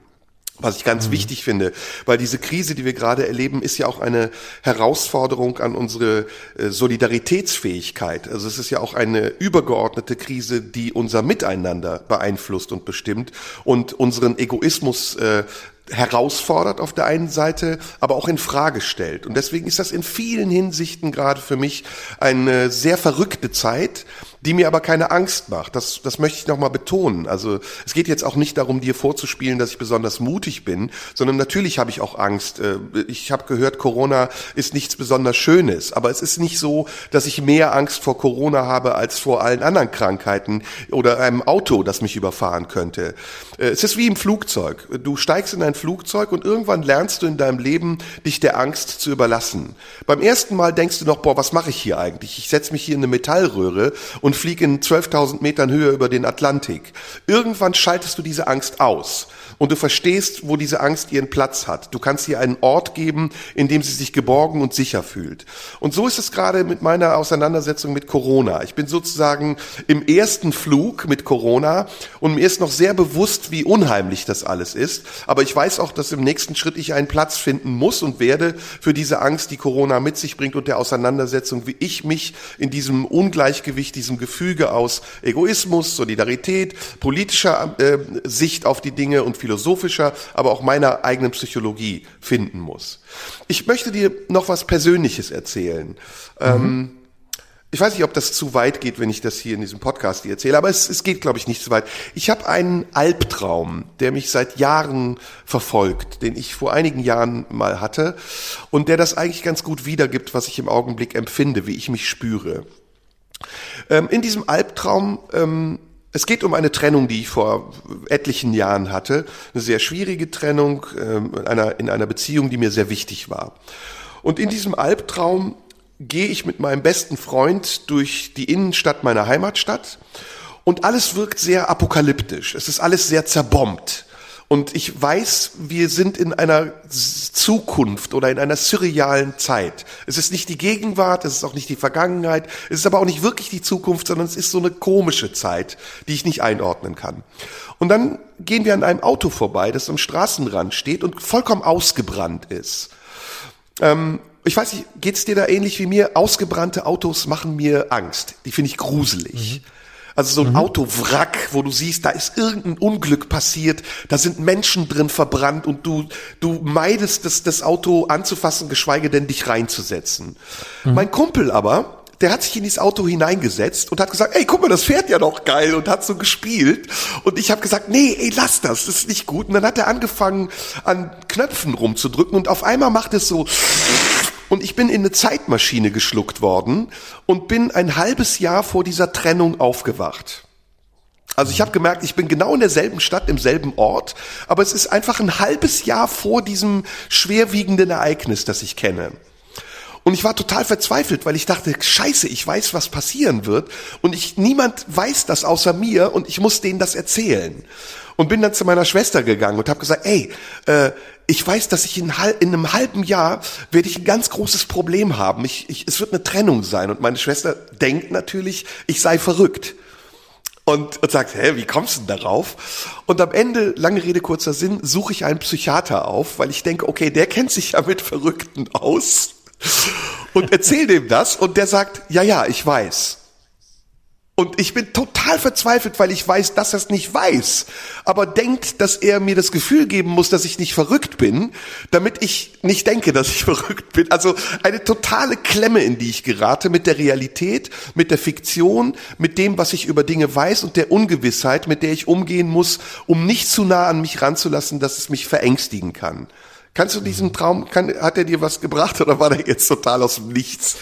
C: Was ich ganz mhm. wichtig finde, weil diese Krise, die wir gerade erleben, ist ja auch eine Herausforderung an unsere äh, Solidaritätsfähigkeit. Also es ist ja auch eine übergeordnete Krise, die unser Miteinander beeinflusst und bestimmt und unseren Egoismus äh, herausfordert auf der einen Seite, aber auch in Frage stellt. Und deswegen ist das in vielen Hinsichten gerade für mich eine sehr verrückte Zeit, die mir aber keine Angst macht. Das, das möchte ich nochmal betonen. Also es geht jetzt auch nicht darum, dir vorzuspielen, dass ich besonders mutig bin, sondern natürlich habe ich auch Angst. Äh, ich habe gehört, Corona ist nichts besonders Schönes, aber es ist nicht so, dass ich mehr Angst vor Corona habe als vor allen anderen Krankheiten oder einem Auto, das mich überfahren könnte. Äh, es ist wie im Flugzeug. Du steigst in ein Flugzeug und irgendwann lernst du in deinem Leben, dich der Angst zu überlassen. Beim ersten Mal denkst du noch, boah, was mache ich hier eigentlich? Ich setze mich hier in eine Metallröhre und fliege in 12.000 Metern Höhe über den Atlantik. Irgendwann schaltest du diese Angst aus und du verstehst, wo diese Angst ihren Platz hat. Du kannst ihr einen Ort geben, in dem sie sich geborgen und sicher fühlt. Und so ist es gerade mit meiner Auseinandersetzung mit Corona. Ich bin sozusagen im ersten Flug mit Corona und mir ist noch sehr bewusst, wie unheimlich das alles ist. Aber ich weiß auch, dass im nächsten Schritt ich einen Platz finden muss und werde für diese Angst, die Corona mit sich bringt und der Auseinandersetzung, wie ich mich in diesem Ungleichgewicht, diesem Gefüge aus Egoismus, Solidarität, politischer äh, Sicht auf die Dinge und philosophischer, aber auch meiner eigenen Psychologie finden muss. Ich möchte dir noch was Persönliches erzählen. Mhm. Ähm, ich weiß nicht, ob das zu weit geht, wenn ich das hier in diesem Podcast dir erzähle, aber es, es geht, glaube ich, nicht zu weit. Ich habe einen Albtraum, der mich seit Jahren verfolgt, den ich vor einigen Jahren mal hatte und der das eigentlich ganz gut wiedergibt, was ich im Augenblick empfinde, wie ich mich spüre. Ähm, in diesem Albtraum ähm, es geht um eine Trennung, die ich vor etlichen Jahren hatte. Eine sehr schwierige Trennung ähm, in, einer, in einer Beziehung, die mir sehr wichtig war. Und in diesem Albtraum gehe ich mit meinem besten Freund durch die Innenstadt meiner Heimatstadt und alles wirkt sehr apokalyptisch. Es ist alles sehr zerbombt. Und ich weiß, wir sind in einer Zukunft oder in einer surrealen Zeit. Es ist nicht die Gegenwart, es ist auch nicht die Vergangenheit, es ist aber auch nicht wirklich die Zukunft, sondern es ist so eine komische Zeit, die ich nicht einordnen kann. Und dann gehen wir an einem Auto vorbei, das am Straßenrand steht und vollkommen ausgebrannt ist. Ähm, ich weiß nicht, geht's dir da ähnlich wie mir? Ausgebrannte Autos machen mir Angst. Die finde ich gruselig. Mhm. Also so ein mhm. Autowrack, wo du siehst, da ist irgendein Unglück passiert, da sind Menschen drin verbrannt und du, du meidest das, das Auto anzufassen, geschweige denn dich reinzusetzen. Mhm. Mein Kumpel aber, der hat sich in dieses Auto hineingesetzt und hat gesagt, ey, guck mal, das fährt ja doch geil und hat so gespielt. Und ich habe gesagt, nee, ey, lass das, das ist nicht gut. Und dann hat er angefangen, an Knöpfen rumzudrücken und auf einmal macht es so und ich bin in eine Zeitmaschine geschluckt worden und bin ein halbes Jahr vor dieser Trennung aufgewacht. Also ich habe gemerkt, ich bin genau in derselben Stadt, im selben Ort, aber es ist einfach ein halbes Jahr vor diesem schwerwiegenden Ereignis, das ich kenne. Und ich war total verzweifelt, weil ich dachte, scheiße, ich weiß, was passieren wird und ich, niemand weiß das außer mir und ich muss denen das erzählen. Und bin dann zu meiner Schwester gegangen und habe gesagt, ey, äh, ich weiß, dass ich in, in, einem halben Jahr werde ich ein ganz großes Problem haben. Ich, ich, es wird eine Trennung sein. Und meine Schwester denkt natürlich, ich sei verrückt. Und, und sagt, hä, wie kommst du denn darauf? Und am Ende, lange Rede, kurzer Sinn, suche ich einen Psychiater auf, weil ich denke, okay, der kennt sich ja mit Verrückten aus. Und erzähl dem das und der sagt, ja, ja, ich weiß. Und ich bin total verzweifelt, weil ich weiß, dass er es nicht weiß, aber denkt, dass er mir das Gefühl geben muss, dass ich nicht verrückt bin, damit ich nicht denke, dass ich verrückt bin. Also eine totale Klemme, in die ich gerate mit der Realität, mit der Fiktion, mit dem, was ich über Dinge weiß und der Ungewissheit, mit der ich umgehen muss, um nicht zu nah an mich ranzulassen, dass es mich verängstigen kann. Kannst du diesen Traum, kann, hat er dir was gebracht oder war der jetzt total aus dem Nichts?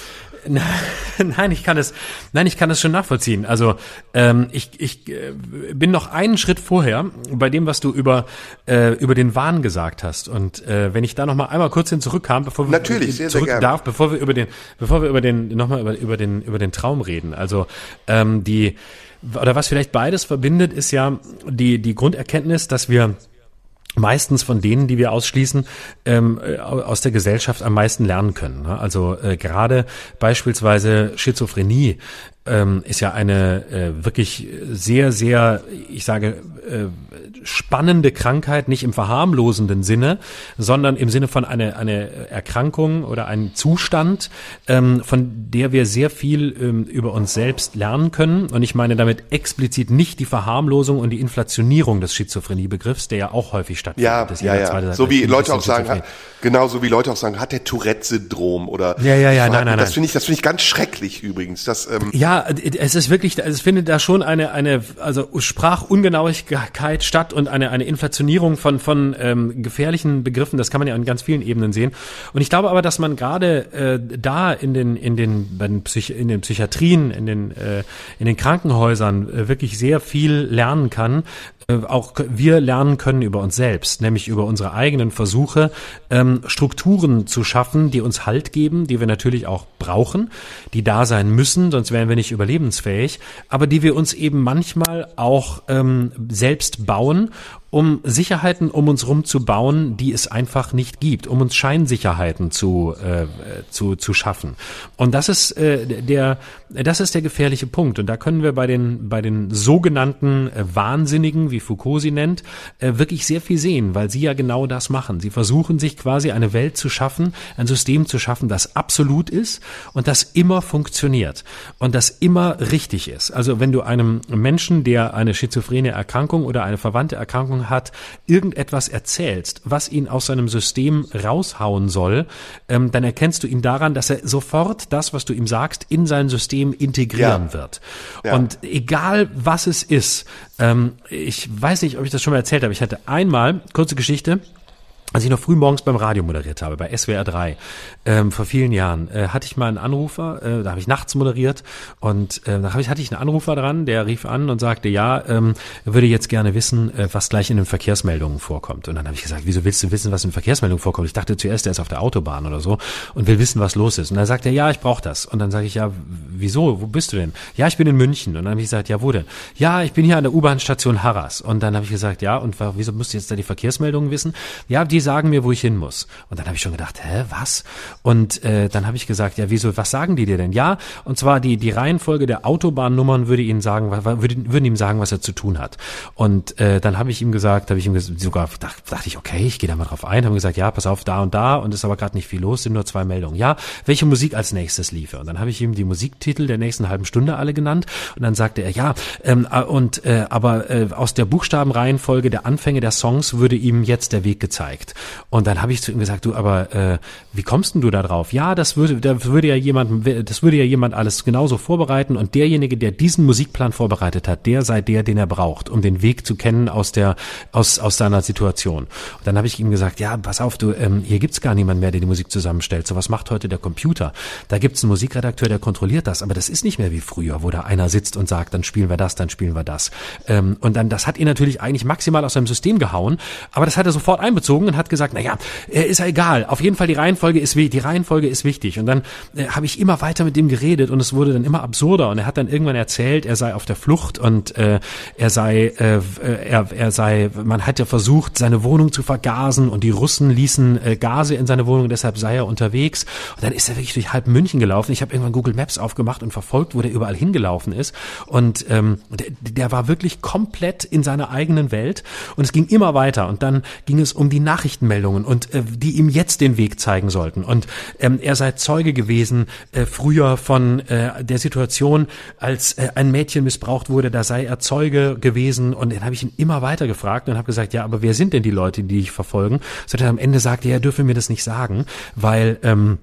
B: Nein, ich kann es, nein, ich kann es schon nachvollziehen. Also ähm, ich, ich äh, bin noch einen Schritt vorher bei dem, was du über äh, über den Wahn gesagt hast. Und äh, wenn ich da noch mal einmal kurz hin zurückkam, bevor wir
C: Natürlich, sehr,
B: zurück
C: sehr
B: darf, bevor wir über den, bevor wir über den noch mal über, über den über den Traum reden. Also ähm, die oder was vielleicht beides verbindet, ist ja die die Grunderkenntnis, dass wir meistens von denen, die wir ausschließen, ähm, äh, aus der Gesellschaft am meisten lernen können. Ne? Also äh, gerade beispielsweise Schizophrenie ähm, ist ja eine äh, wirklich sehr, sehr, ich sage, äh, spannende Krankheit, nicht im verharmlosenden Sinne, sondern im Sinne von einer eine Erkrankung oder einem Zustand, ähm, von der wir sehr viel ähm, über uns selbst lernen können. Und ich meine damit explizit nicht die Verharmlosung und die Inflationierung des Schizophreniebegriffs, der ja auch häufig stattfindet.
C: Ja, ja, ja. so wie Leute auch sagen, hat, genau so wie Leute auch sagen, hat der Tourette-Syndrom oder
B: ja, ja, ja, nein, nein,
C: das finde ich, das finde ich ganz schrecklich übrigens. Das,
B: ähm, ja, es ist wirklich, es findet da schon eine, eine, also Sprachungenauigkeit statt und eine, eine Inflationierung von, von ähm, gefährlichen Begriffen. Das kann man ja an ganz vielen Ebenen sehen. Und ich glaube aber, dass man gerade äh, da in den, in den, in den Psychiatrien, in den, äh, in den Krankenhäusern äh, wirklich sehr viel lernen kann, auch wir lernen können über uns selbst, nämlich über unsere eigenen Versuche, ähm, Strukturen zu schaffen, die uns Halt geben, die wir natürlich auch brauchen, die da sein müssen, sonst wären wir nicht überlebensfähig, aber die wir uns eben manchmal auch ähm, selbst bauen um Sicherheiten um uns rum zu bauen, die es einfach nicht gibt, um uns Scheinsicherheiten zu, äh, zu, zu schaffen. Und das ist äh, der, das ist der gefährliche Punkt. Und da können wir bei den, bei den sogenannten äh, Wahnsinnigen, wie Foucault sie nennt, äh, wirklich sehr viel sehen, weil sie ja genau das machen. Sie versuchen sich quasi eine Welt zu schaffen, ein System zu schaffen, das absolut ist und das immer funktioniert und das immer richtig ist. Also wenn du einem Menschen, der eine schizophrene Erkrankung oder eine verwandte Erkrankung hat, irgendetwas erzählst, was ihn aus seinem System raushauen soll, ähm, dann erkennst du ihn daran, dass er sofort das, was du ihm sagst, in sein System integrieren ja. wird. Ja. Und egal was es ist, ähm, ich weiß nicht, ob ich das schon mal erzählt habe, ich hatte einmal, kurze Geschichte, als ich noch früh morgens beim Radio moderiert habe, bei SWR 3, ähm, vor vielen Jahren, äh, hatte ich mal einen Anrufer, äh, da habe ich nachts moderiert und äh, da ich, hatte ich einen Anrufer dran, der rief an und sagte, ja, ähm, würde jetzt gerne wissen, äh, was gleich in den Verkehrsmeldungen vorkommt. Und dann habe ich gesagt, wieso willst du wissen, was in Verkehrsmeldungen vorkommt? Ich dachte zuerst, er ist auf der Autobahn oder so und will wissen, was los ist. Und dann sagt er, ja, ich brauche das. Und dann sage ich, ja, wieso? Wo bist du denn? Ja, ich bin in München. Und dann habe ich gesagt, ja, wo denn? Ja, ich bin hier an der U-Bahn-Station Harras. Und dann habe ich gesagt, ja, und wieso musst du jetzt da die Verkehrsmeldungen wissen? Ja, die sagen mir, wo ich hin muss. Und dann habe ich schon gedacht, hä, was? Und äh, dann habe ich gesagt, ja, wieso, was sagen die dir denn? Ja, und zwar die, die Reihenfolge der Autobahnnummern würde ihnen sagen, würde, würden ihm sagen, was er zu tun hat. Und äh, dann habe ich ihm gesagt, habe ich ihm sogar, dachte, dachte ich, okay, ich gehe da mal drauf ein, habe gesagt, ja, pass auf, da und da und ist aber gerade nicht viel los, sind nur zwei Meldungen. Ja, welche Musik als nächstes liefe? Und dann habe ich ihm die Musiktitel der nächsten halben Stunde alle genannt und dann sagte er, ja, ähm, äh, und äh, aber äh, aus der Buchstabenreihenfolge der Anfänge der Songs würde ihm jetzt der Weg gezeigt. Und dann habe ich zu ihm gesagt, du, aber äh, wie kommst denn du da drauf? Ja, das würde, da würde ja jemand, das würde ja jemand alles genauso vorbereiten und derjenige, der diesen Musikplan vorbereitet hat, der sei der, den er braucht, um den Weg zu kennen aus der, aus, aus seiner Situation. Und dann habe ich ihm gesagt, ja, pass auf, du, ähm, hier gibt's gar niemand mehr, der die Musik zusammenstellt. So was macht heute der Computer. Da gibt's einen Musikredakteur, der kontrolliert das, aber das ist nicht mehr wie früher, wo da einer sitzt und sagt, dann spielen wir das, dann spielen wir das. Ähm, und dann, das hat ihn natürlich eigentlich maximal aus seinem System gehauen, aber das hat er sofort einbezogen und hat gesagt, na ja, äh, ist ja egal. Auf jeden Fall die Reihenfolge ist die Reihenfolge ist wichtig. Und dann äh, habe ich immer weiter mit dem geredet und es wurde dann immer absurder. Und er hat dann irgendwann erzählt, er sei auf der Flucht und äh, er sei, äh, er, er sei, man hat ja versucht, seine Wohnung zu vergasen und die Russen ließen äh, Gase in seine Wohnung, deshalb sei er unterwegs. Und dann ist er wirklich durch halb München gelaufen. Ich habe irgendwann Google Maps aufgemacht und verfolgt, wo der überall hingelaufen ist. Und ähm, der, der war wirklich komplett in seiner eigenen Welt. Und es ging immer weiter. Und dann ging es um die Nachrichtenmeldungen und äh, die ihm jetzt den Weg zeigen sollten. Und ähm, er sei Zeuge gewesen äh, früher von äh, der Situation, als äh, ein Mädchen missbraucht wurde, da sei er Zeuge gewesen. Und dann habe ich ihn immer weiter gefragt und habe gesagt, ja, aber wer sind denn die Leute, die ich verfolgen? So er am Ende sagte, er dürfe mir das nicht sagen, weil ähm,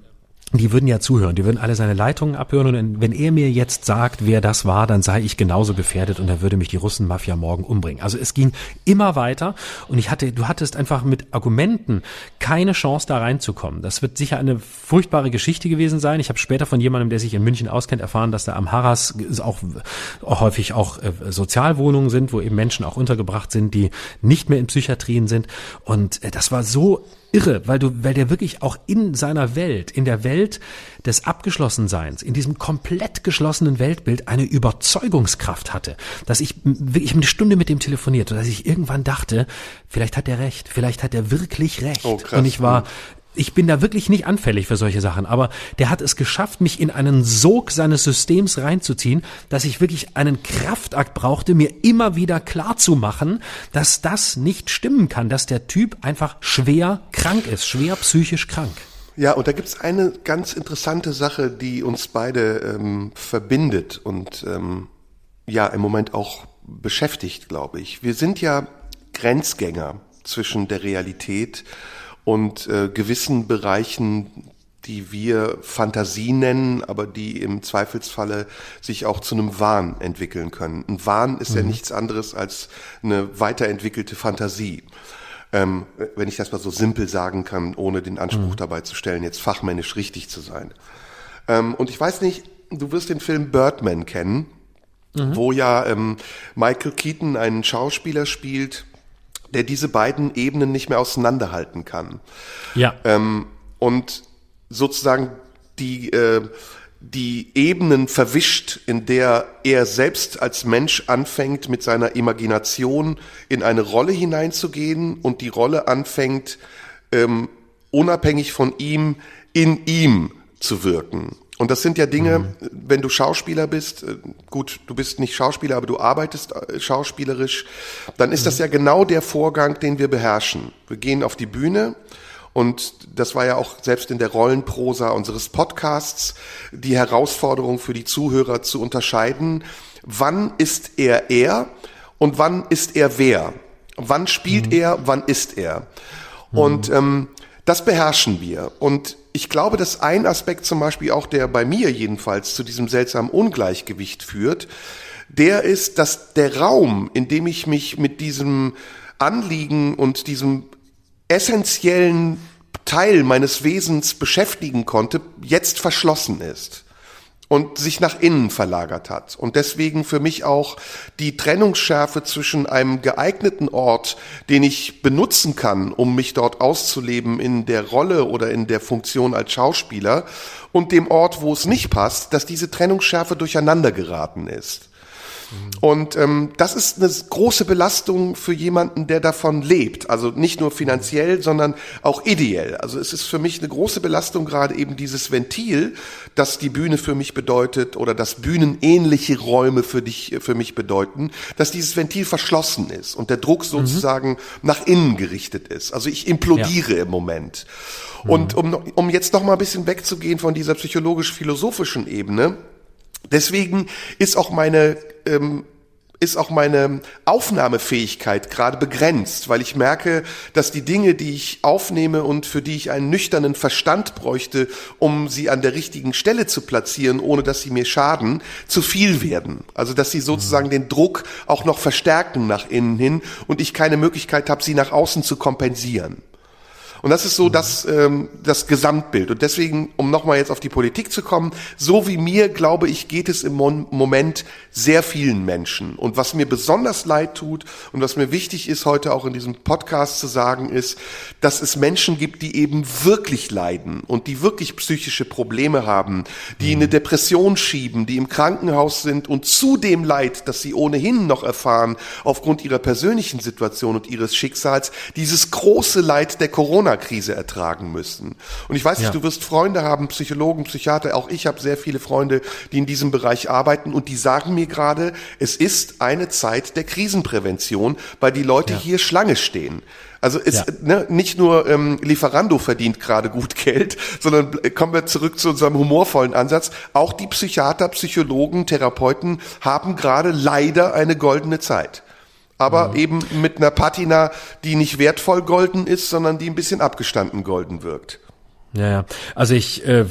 B: die würden ja zuhören, die würden alle seine Leitungen abhören und wenn er mir jetzt sagt, wer das war, dann sei ich genauso gefährdet und dann würde mich die Russenmafia morgen umbringen. Also es ging immer weiter und ich hatte, du hattest einfach mit Argumenten keine Chance da reinzukommen. Das wird sicher eine furchtbare Geschichte gewesen sein. Ich habe später von jemandem, der sich in München auskennt, erfahren, dass da am Harras auch, auch häufig auch äh, Sozialwohnungen sind, wo eben Menschen auch untergebracht sind, die nicht mehr in Psychiatrien sind und äh, das war so irre, weil du, weil der wirklich auch in seiner Welt, in der Welt des Abgeschlossenseins, in diesem komplett geschlossenen Weltbild eine Überzeugungskraft hatte, dass ich wirklich eine Stunde mit dem telefoniert und dass ich irgendwann dachte, vielleicht hat er recht, vielleicht hat er wirklich recht. Oh, krass. Und ich war ich bin da wirklich nicht anfällig für solche Sachen, aber der hat es geschafft, mich in einen Sog seines Systems reinzuziehen, dass ich wirklich einen Kraftakt brauchte, mir immer wieder klar zu machen, dass das nicht stimmen kann, dass der Typ einfach schwer krank ist, schwer psychisch krank.
C: Ja, und da gibt's eine ganz interessante Sache, die uns beide ähm, verbindet und ähm, ja im Moment auch beschäftigt, glaube ich. Wir sind ja Grenzgänger zwischen der Realität und äh, gewissen Bereichen, die wir Fantasie nennen, aber die im Zweifelsfalle sich auch zu einem Wahn entwickeln können. Ein Wahn ist mhm. ja nichts anderes als eine weiterentwickelte Fantasie. Ähm, wenn ich das mal so simpel sagen kann, ohne den Anspruch mhm. dabei zu stellen, jetzt fachmännisch richtig zu sein. Ähm, und ich weiß nicht, du wirst den Film Birdman kennen, mhm. wo ja ähm, Michael Keaton einen Schauspieler spielt, der diese beiden Ebenen nicht mehr auseinanderhalten kann.
B: Ja.
C: Ähm, und sozusagen die, äh, die Ebenen verwischt, in der er selbst als Mensch anfängt, mit seiner Imagination in eine Rolle hineinzugehen und die Rolle anfängt, ähm, unabhängig von ihm, in ihm zu wirken. Und das sind ja Dinge, mhm. wenn du Schauspieler bist, äh, gut, du bist nicht Schauspieler, aber du arbeitest äh, schauspielerisch, dann ist mhm. das ja genau der Vorgang, den wir beherrschen. Wir gehen auf die Bühne und das war ja auch selbst in der Rollenprosa unseres Podcasts die Herausforderung für die Zuhörer zu unterscheiden, wann ist er er und wann ist er wer? Wann spielt mhm. er, wann ist er? Und mhm. ähm, das beherrschen wir. Und ich glaube, dass ein Aspekt zum Beispiel auch, der bei mir jedenfalls zu diesem seltsamen Ungleichgewicht führt, der ist, dass der Raum, in dem ich mich mit diesem Anliegen und diesem essentiellen Teil meines Wesens beschäftigen konnte, jetzt verschlossen ist und sich nach innen verlagert hat. Und deswegen für mich auch die Trennungsschärfe zwischen einem geeigneten Ort, den ich benutzen kann, um mich dort auszuleben in der Rolle oder in der Funktion als Schauspieler, und dem Ort, wo es nicht passt, dass diese Trennungsschärfe durcheinander geraten ist. Und ähm, das ist eine große Belastung für jemanden, der davon lebt. Also nicht nur finanziell, sondern auch ideell. Also es ist für mich eine große Belastung, gerade eben dieses Ventil, das die Bühne für mich bedeutet oder das bühnenähnliche Räume für dich, für mich bedeuten, dass dieses Ventil verschlossen ist und der Druck sozusagen mhm. nach innen gerichtet ist. Also ich implodiere ja. im Moment. Und um, um jetzt noch mal ein bisschen wegzugehen von dieser psychologisch-philosophischen Ebene, Deswegen ist auch meine ähm, ist auch meine Aufnahmefähigkeit gerade begrenzt, weil ich merke, dass die Dinge, die ich aufnehme und für die ich einen nüchternen Verstand bräuchte, um sie an der richtigen Stelle zu platzieren, ohne dass sie mir schaden, zu viel werden. Also dass sie sozusagen den Druck auch noch verstärken nach innen hin und ich keine Möglichkeit habe, sie nach außen zu kompensieren. Und das ist so das, ähm, das Gesamtbild. Und deswegen, um nochmal jetzt auf die Politik zu kommen, so wie mir, glaube ich, geht es im Moment sehr vielen Menschen. Und was mir besonders leid tut und was mir wichtig ist, heute auch in diesem Podcast zu sagen, ist, dass es Menschen gibt, die eben wirklich leiden und die wirklich psychische Probleme haben, die mhm. eine Depression schieben, die im Krankenhaus sind und zu dem Leid, das sie ohnehin noch erfahren, aufgrund ihrer persönlichen Situation und ihres Schicksals, dieses große Leid der Corona Corona-Krise ertragen müssen. Und ich weiß nicht, ja. du wirst Freunde haben, Psychologen, Psychiater, auch ich habe sehr viele Freunde, die in diesem Bereich arbeiten und die sagen mir gerade, es ist eine Zeit der Krisenprävention, weil die Leute ja. hier Schlange stehen. Also ist ja. ne, nicht nur ähm, Lieferando verdient gerade gut Geld, sondern kommen wir zurück zu unserem humorvollen Ansatz. Auch die Psychiater, Psychologen, Therapeuten haben gerade leider eine goldene Zeit aber mhm. eben mit einer Patina, die nicht wertvoll golden ist, sondern die ein bisschen abgestanden golden wirkt.
B: Ja, ja. Also ich äh,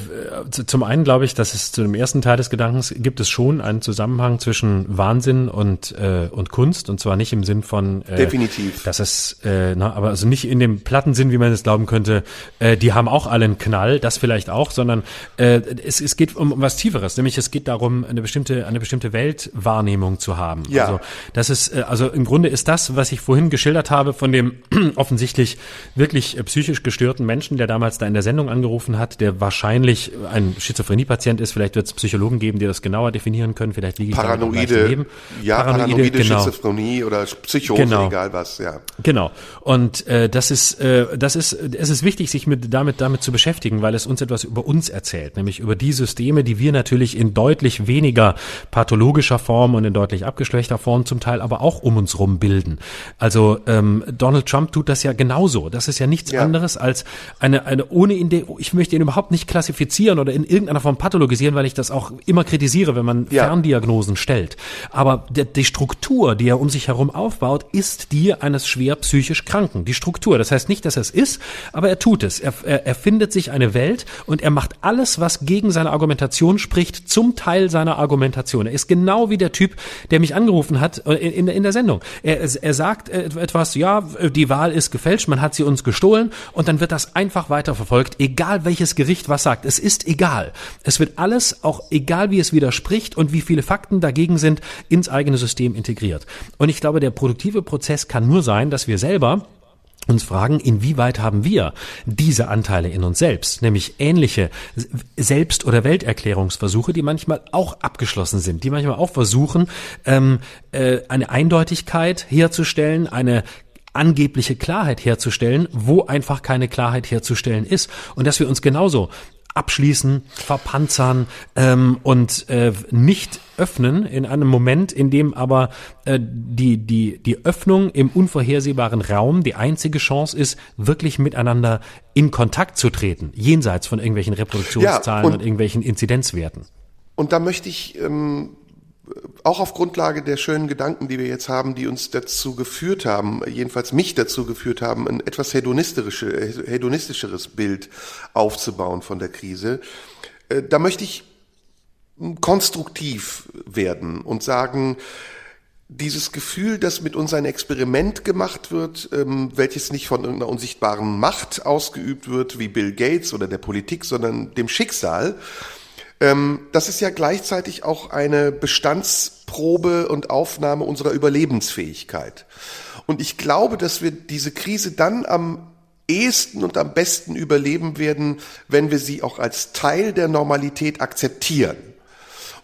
B: zum einen glaube ich, dass es zu dem ersten Teil des Gedankens gibt es schon einen Zusammenhang zwischen Wahnsinn und äh, und Kunst und zwar nicht im Sinn von
C: äh, definitiv,
B: dass es äh, na, aber also nicht in dem platten Sinn, wie man es glauben könnte. Äh, die haben auch alle einen Knall, das vielleicht auch, sondern äh, es, es geht um, um was Tieferes, nämlich es geht darum eine bestimmte eine bestimmte Weltwahrnehmung zu haben.
C: Ja.
B: Also das ist äh, also im Grunde ist das, was ich vorhin geschildert habe von dem offensichtlich wirklich äh, psychisch gestörten Menschen, der damals da in der Sendung angerufen hat, der wahrscheinlich ein Schizophrenie-Patient ist. Vielleicht wird es Psychologen geben, die das genauer definieren können. Vielleicht liege ich
C: Paranoide, ja, paranoide, paranoide genau. Schizophrenie oder Psychose,
B: genau.
C: egal was, ja.
B: Genau. Und äh, das ist, äh, das ist, es ist wichtig, sich mit damit damit zu beschäftigen, weil es uns etwas über uns erzählt, nämlich über die Systeme, die wir natürlich in deutlich weniger pathologischer Form und in deutlich abgeschwächter Form zum Teil aber auch um uns rum bilden. Also ähm, Donald Trump tut das ja genauso. Das ist ja nichts ja. anderes als eine eine ohne in der ich möchte ihn überhaupt nicht klassifizieren oder in irgendeiner Form pathologisieren, weil ich das auch immer kritisiere, wenn man ja. Ferndiagnosen stellt. Aber die, die Struktur, die er um sich herum aufbaut, ist die eines schwer psychisch Kranken. Die Struktur. Das heißt nicht, dass er es ist, aber er tut es. Er, er, er findet sich eine Welt und er macht alles, was gegen seine Argumentation spricht, zum Teil seiner Argumentation. Er ist genau wie der Typ, der mich angerufen hat äh, in, in, in der Sendung. Er, er sagt etwas, ja, die Wahl ist gefälscht, man hat sie uns gestohlen und dann wird das einfach weiterverfolgt, egal welches Gericht was sagt. Es ist egal. Es wird alles, auch egal wie es widerspricht und wie viele Fakten dagegen sind, ins eigene System integriert. Und ich glaube, der produktive Prozess kann nur sein, dass wir selber uns fragen, inwieweit haben wir diese Anteile in uns selbst, nämlich ähnliche Selbst- oder Welterklärungsversuche, die manchmal auch abgeschlossen sind, die manchmal auch versuchen, ähm, äh, eine Eindeutigkeit herzustellen, eine angebliche Klarheit herzustellen, wo einfach keine Klarheit herzustellen ist. Und dass wir uns genauso abschließen, verpanzern ähm, und äh, nicht öffnen in einem Moment, in dem aber äh, die, die, die Öffnung im unvorhersehbaren Raum die einzige Chance ist, wirklich miteinander in Kontakt zu treten, jenseits von irgendwelchen Reproduktionszahlen ja, und, und, irgendwelchen Inzidenzwerten.
C: Und da möchte ich ähm, auch auf Grundlage der schönen Gedanken, die wir jetzt haben, die uns dazu geführt haben, jedenfalls mich dazu geführt haben, ein etwas hedonistische, hedonistischeres Bild aufzubauen von der Krise. Äh, da möchte ich konstruktiv werden und sagen, dieses Gefühl, dass mit uns ein Experiment gemacht wird, ähm, welches nicht von irgendeiner unsichtbaren Macht ausgeübt wird, wie Bill Gates oder der Politik, sondern dem Schicksal, das ist ja gleichzeitig auch eine Bestandsprobe und Aufnahme unserer Überlebensfähigkeit. Und ich glaube, dass wir diese Krise dann am ehesten und am besten überleben werden, wenn wir sie auch als Teil der Normalität akzeptieren.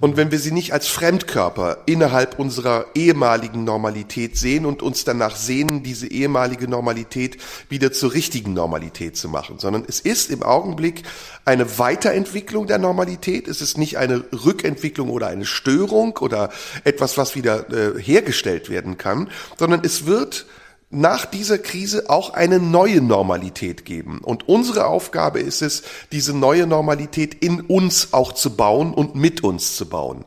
C: Und wenn wir sie nicht als Fremdkörper innerhalb unserer ehemaligen Normalität sehen und uns danach sehnen, diese ehemalige Normalität wieder zur richtigen Normalität zu machen, sondern es ist im Augenblick eine Weiterentwicklung der Normalität. Es ist nicht eine Rückentwicklung oder eine Störung oder etwas, was wieder äh, hergestellt werden kann, sondern es wird nach dieser Krise auch eine neue Normalität geben. Und unsere Aufgabe ist es, diese neue Normalität in uns auch zu bauen und mit uns zu bauen.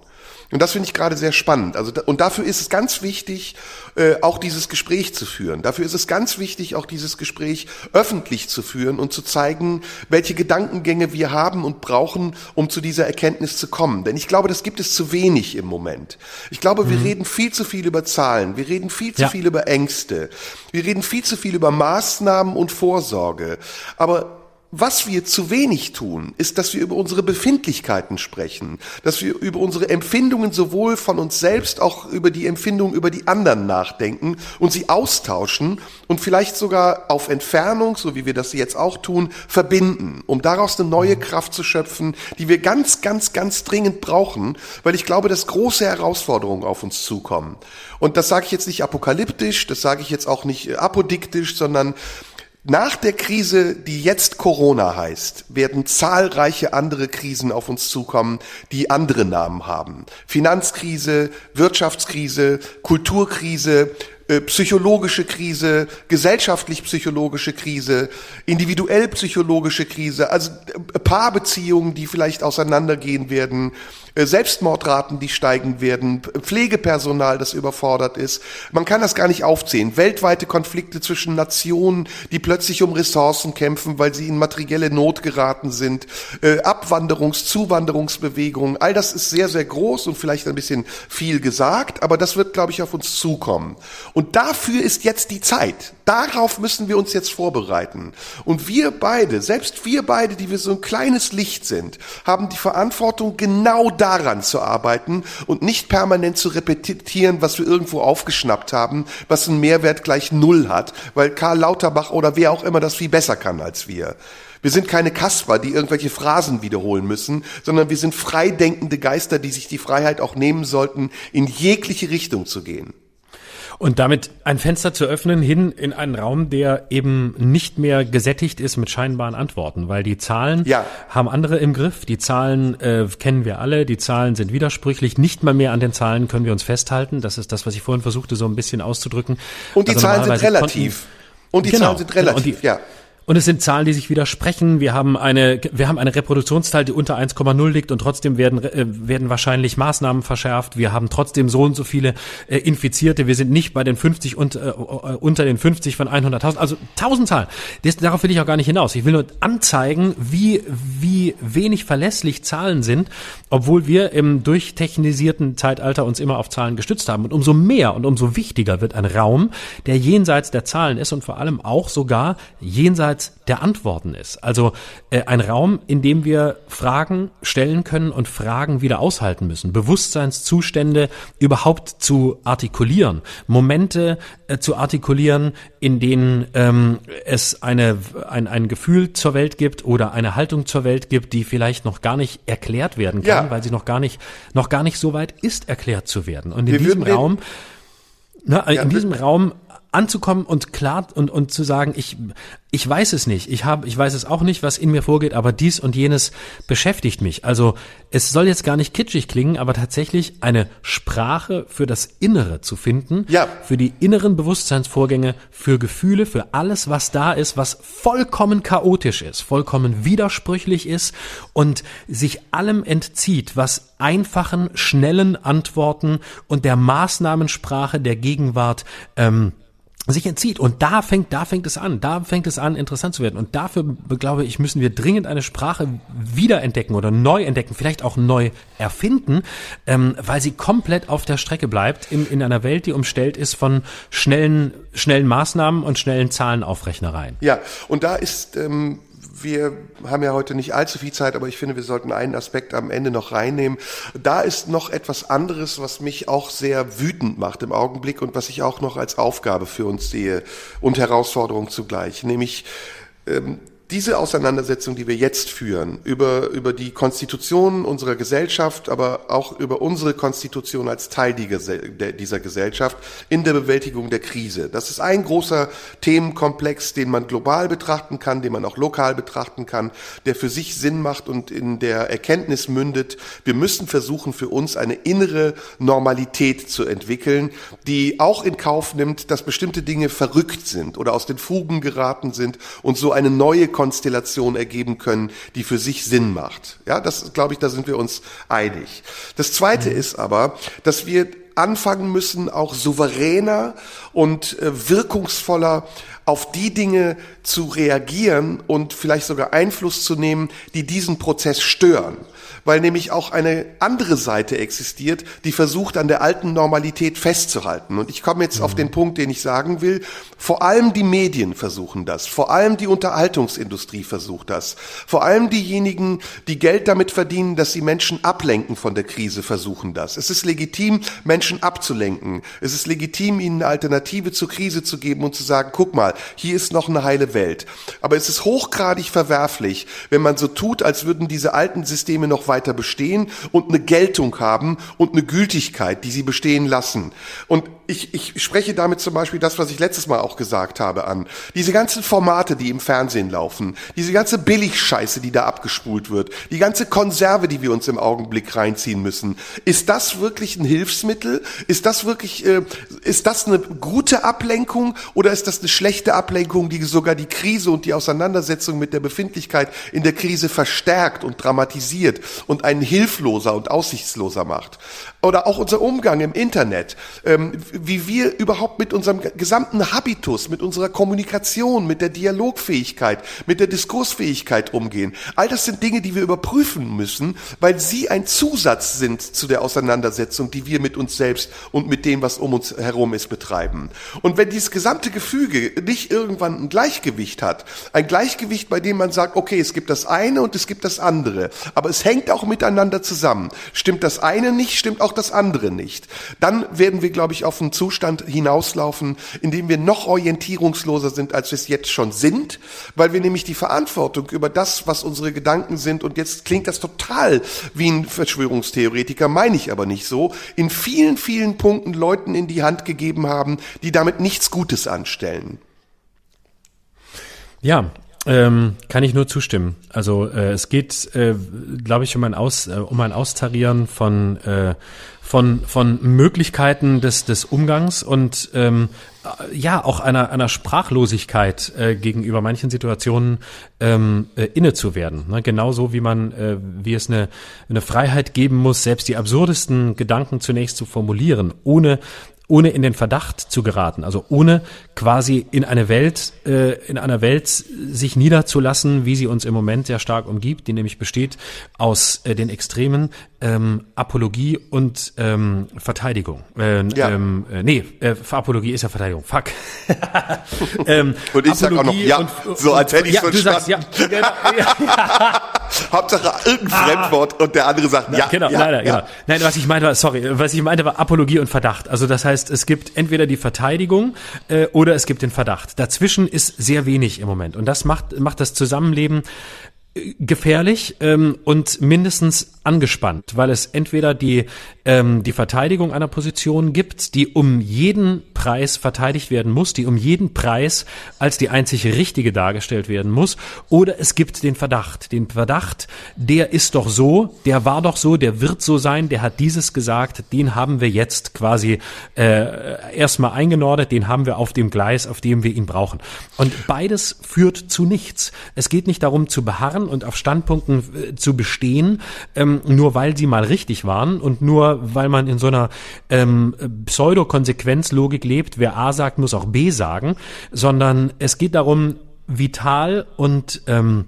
C: Und das finde ich gerade sehr spannend. Also und dafür ist es ganz wichtig, äh, auch dieses Gespräch zu führen. Dafür ist es ganz wichtig, auch dieses Gespräch öffentlich zu führen und zu zeigen, welche Gedankengänge wir haben und brauchen, um zu dieser Erkenntnis zu kommen. Denn ich glaube, das gibt es zu wenig im Moment. Ich glaube, wir mhm. reden viel zu viel über Zahlen, wir reden viel zu ja. viel über Ängste, wir reden viel zu viel über Maßnahmen und Vorsorge. Aber was wir zu wenig tun, ist, dass wir über unsere Befindlichkeiten sprechen, dass wir über unsere Empfindungen sowohl von uns selbst, auch über die Empfindungen über die anderen nachdenken und sie austauschen und vielleicht sogar auf Entfernung, so wie wir das jetzt auch tun, verbinden, um daraus eine neue Kraft zu schöpfen, die wir ganz, ganz, ganz dringend brauchen, weil ich glaube, dass große Herausforderungen auf uns zukommen. Und das sage ich jetzt nicht apokalyptisch, das sage ich jetzt auch nicht apodiktisch, sondern nach der Krise, die jetzt Corona heißt, werden zahlreiche andere Krisen auf uns zukommen, die andere Namen haben. Finanzkrise, Wirtschaftskrise, Kulturkrise, äh, psychologische Krise, gesellschaftlich-psychologische Krise, individuell-psychologische Krise, also äh, Paarbeziehungen, die vielleicht auseinandergehen werden, Selbstmordraten, die steigen werden, Pflegepersonal, das überfordert ist. Man kann das gar nicht aufzählen. Weltweite Konflikte zwischen Nationen, die plötzlich um Ressourcen kämpfen, weil sie in materielle Not geraten sind, äh, Abwanderungs-, Zuwanderungsbewegungen, all das ist sehr, sehr groß und vielleicht ein bisschen viel gesagt, aber das wird, glaube ich, auf uns zukommen. Und dafür ist jetzt die Zeit. Darauf müssen wir uns jetzt vorbereiten. Und wir beide, selbst wir beide, die wir so ein kleines Licht sind, haben die Verantwortung, genau daran zu arbeiten und nicht permanent zu repetieren, was wir irgendwo aufgeschnappt haben, was einen Mehrwert gleich Null hat, weil Karl Lauterbach oder wer auch immer das viel besser kann als wir. Wir sind keine Kasper, die irgendwelche Phrasen wiederholen müssen, sondern wir sind freidenkende Geister, die sich die Freiheit auch nehmen sollten, in jegliche Richtung zu gehen.
B: Und damit ein Fenster zu öffnen hin in einen Raum, der eben nicht mehr gesättigt ist mit scheinbaren Antworten, weil die Zahlen ja. haben andere im Griff. Die Zahlen äh, kennen wir alle. Die Zahlen sind widersprüchlich. Nicht mal mehr an den Zahlen können wir uns festhalten. Das ist das, was ich vorhin versuchte, so ein bisschen auszudrücken.
C: Und die also Zahlen sind relativ. Und die genau, Zahlen sind relativ,
B: genau. die, ja. Und es sind Zahlen, die sich widersprechen. Wir haben eine, wir haben eine Reproduktionszahl, die unter 1,0 liegt und trotzdem werden, äh, werden wahrscheinlich Maßnahmen verschärft. Wir haben trotzdem so und so viele äh, Infizierte. Wir sind nicht bei den 50 und äh, unter den 50 von 100.000. Also 1000 Zahlen. Das, darauf will ich auch gar nicht hinaus. Ich will nur anzeigen, wie, wie wenig verlässlich Zahlen sind, obwohl wir im durchtechnisierten Zeitalter uns immer auf Zahlen gestützt haben. Und umso mehr und umso wichtiger wird ein Raum, der jenseits der Zahlen ist und vor allem auch sogar jenseits jenseits der Antworten ist. Also äh, ein Raum, in dem wir Fragen stellen können und Fragen wieder aushalten müssen, Bewusstseinszustände überhaupt zu artikulieren, Momente äh, zu artikulieren, in denen ähm, es eine, ein, ein Gefühl zur Welt gibt oder eine Haltung zur Welt gibt, die vielleicht noch gar nicht erklärt werden kann, ja. weil sie noch gar nicht, noch gar nicht so weit ist, erklärt zu werden. Und in wir diesem Raum na, ja, in diesem Raum anzukommen und klar und, und zu sagen, ich, ich weiß es nicht, ich habe, ich weiß es auch nicht, was in mir vorgeht, aber dies und jenes beschäftigt mich. Also es soll jetzt gar nicht kitschig klingen, aber tatsächlich eine Sprache für das Innere zu finden, ja. für die inneren Bewusstseinsvorgänge, für Gefühle, für alles, was da ist, was vollkommen chaotisch ist, vollkommen widersprüchlich ist und sich allem entzieht, was einfachen, schnellen Antworten und der Maßnahmensprache der Gegenwart ähm, sich entzieht. Und da fängt, da fängt es an. Da fängt es an, interessant zu werden. Und dafür, glaube ich, müssen wir dringend eine Sprache wiederentdecken oder neu entdecken, vielleicht auch neu erfinden, ähm, weil sie komplett auf der Strecke bleibt in, in einer Welt, die umstellt ist von schnellen, schnellen Maßnahmen und schnellen Zahlenaufrechnereien.
C: Ja, und da ist, ähm, wir haben ja heute nicht allzu viel Zeit, aber ich finde, wir sollten einen Aspekt am Ende noch reinnehmen. Da ist noch etwas anderes, was mich auch sehr wütend macht im Augenblick und was ich auch noch als Aufgabe für uns sehe und Herausforderung zugleich, nämlich ähm, diese Auseinandersetzung, die wir jetzt führen, über, über die Konstitution unserer Gesellschaft, aber auch über unsere Konstitution als Teil dieser Gesellschaft in der Bewältigung der Krise. Das ist ein großer Themenkomplex, den man global betrachten kann, den man auch lokal betrachten kann, der für sich Sinn macht und in der Erkenntnis mündet, wir müssen versuchen, für uns eine innere Normalität zu entwickeln, die auch in Kauf nimmt, dass bestimmte Dinge verrückt sind oder aus den Fugen geraten sind und so eine neue Konstellation ergeben können, die für sich Sinn macht. Ja, das glaube ich, da sind wir uns einig. Das zweite mhm. ist aber, dass wir anfangen müssen, auch souveräner und äh, wirkungsvoller auf die Dinge zu reagieren und vielleicht sogar Einfluss zu nehmen, die diesen Prozess stören weil nämlich auch eine andere Seite existiert, die versucht, an der alten Normalität festzuhalten. Und ich komme jetzt mhm. auf den Punkt, den ich sagen will. Vor allem die Medien versuchen das, vor allem die Unterhaltungsindustrie versucht das, vor allem diejenigen, die Geld damit verdienen, dass sie Menschen ablenken von der Krise, versuchen das. Es ist legitim, Menschen abzulenken. Es ist legitim, ihnen eine Alternative zur Krise zu geben und zu sagen, guck mal, mal, hier ist noch eine heile Welt. Aber es ist hochgradig verwerflich, wenn man so tut, als würden diese alten Systeme noch weiter bestehen und eine Geltung haben und eine Gültigkeit, die sie bestehen lassen. Und ich, ich spreche damit zum Beispiel das, was ich letztes Mal auch gesagt habe, an. Diese ganzen Formate, die im Fernsehen laufen, diese ganze Billigscheiße, die da abgespult wird, die ganze Konserve, die wir uns im Augenblick reinziehen müssen, ist das wirklich ein Hilfsmittel? Ist das wirklich, äh, ist das eine gute Ablenkung oder ist das eine schlechte Ablenkung, die sogar die Krise und die Auseinandersetzung mit der Befindlichkeit in der Krise verstärkt und dramatisiert und einen hilfloser und aussichtsloser macht? Oder auch unser Umgang im Internet, ähm, wie wir überhaupt mit unserem gesamten Habitus, mit unserer Kommunikation, mit der Dialogfähigkeit, mit der Diskursfähigkeit umgehen. All das sind Dinge, die wir überprüfen müssen, weil sie ein Zusatz sind zu der Auseinandersetzung, die wir mit uns selbst und mit dem, was um uns herum ist, betreiben. Und wenn dieses gesamte Gefüge nicht irgendwann ein Gleichgewicht hat, ein Gleichgewicht, bei dem man sagt, okay, es gibt das eine und es gibt das andere, aber es hängt auch miteinander zusammen. Stimmt das eine nicht, stimmt auch das andere nicht. Dann werden wir, glaube ich, auf einen Zustand hinauslaufen, in dem wir noch orientierungsloser sind, als wir es jetzt schon sind, weil wir nämlich die Verantwortung über das, was unsere Gedanken sind, und jetzt klingt das total wie ein Verschwörungstheoretiker, meine ich aber nicht so, in vielen, vielen Punkten Leuten in die Hand gegeben haben, die damit nichts Gutes anstellen.
B: Ja, ähm, kann ich nur zustimmen. Also äh, es geht, äh, glaube ich, um ein, Aus, äh, um ein Austarieren von, äh, von, von Möglichkeiten des, des Umgangs und ähm, äh, ja auch einer, einer Sprachlosigkeit äh, gegenüber manchen Situationen ähm, äh, inne zu werden. Ne? Genauso wie man, wie es eine, eine Freiheit geben muss, selbst die absurdesten Gedanken zunächst zu formulieren, ohne ohne in den Verdacht zu geraten, also ohne quasi in eine Welt, äh, in einer Welt sich niederzulassen, wie sie uns im Moment sehr stark umgibt, die nämlich besteht aus äh, den Extremen ähm, Apologie und ähm, Verteidigung. Äh, ja. ähm, äh, nee, äh, Apologie ist ja Verteidigung. Fuck.
C: ähm, und ich Apologie sag auch noch ja, und, so als hätte ich ja, verstanden. Sagst, ja, ja. Hauptsache irgendein ah. Fremdwort und der andere sagt ja.
B: Genau,
C: ja,
B: leider, ja. genau. Nein, was ich meinte war, sorry, was ich meinte war Apologie und Verdacht. Also das heißt, es gibt entweder die Verteidigung äh, oder es gibt den Verdacht. Dazwischen ist sehr wenig im Moment und das macht macht das Zusammenleben gefährlich ähm, und mindestens angespannt, weil es entweder die, ähm, die Verteidigung einer Position gibt, die um jeden Preis verteidigt werden muss, die um jeden Preis als die einzig richtige dargestellt werden muss, oder es gibt den Verdacht. Den Verdacht, der ist doch so, der war doch so, der wird so sein, der hat dieses gesagt, den haben wir jetzt quasi äh, erstmal eingenordet, den haben wir auf dem Gleis, auf dem wir ihn brauchen. Und beides führt zu nichts. Es geht nicht darum zu beharren, und auf Standpunkten äh, zu bestehen, ähm, nur weil sie mal richtig waren und nur weil man in so einer ähm, Pseudo-Konsequenzlogik lebt, wer A sagt, muss auch B sagen, sondern es geht darum, vital und ähm,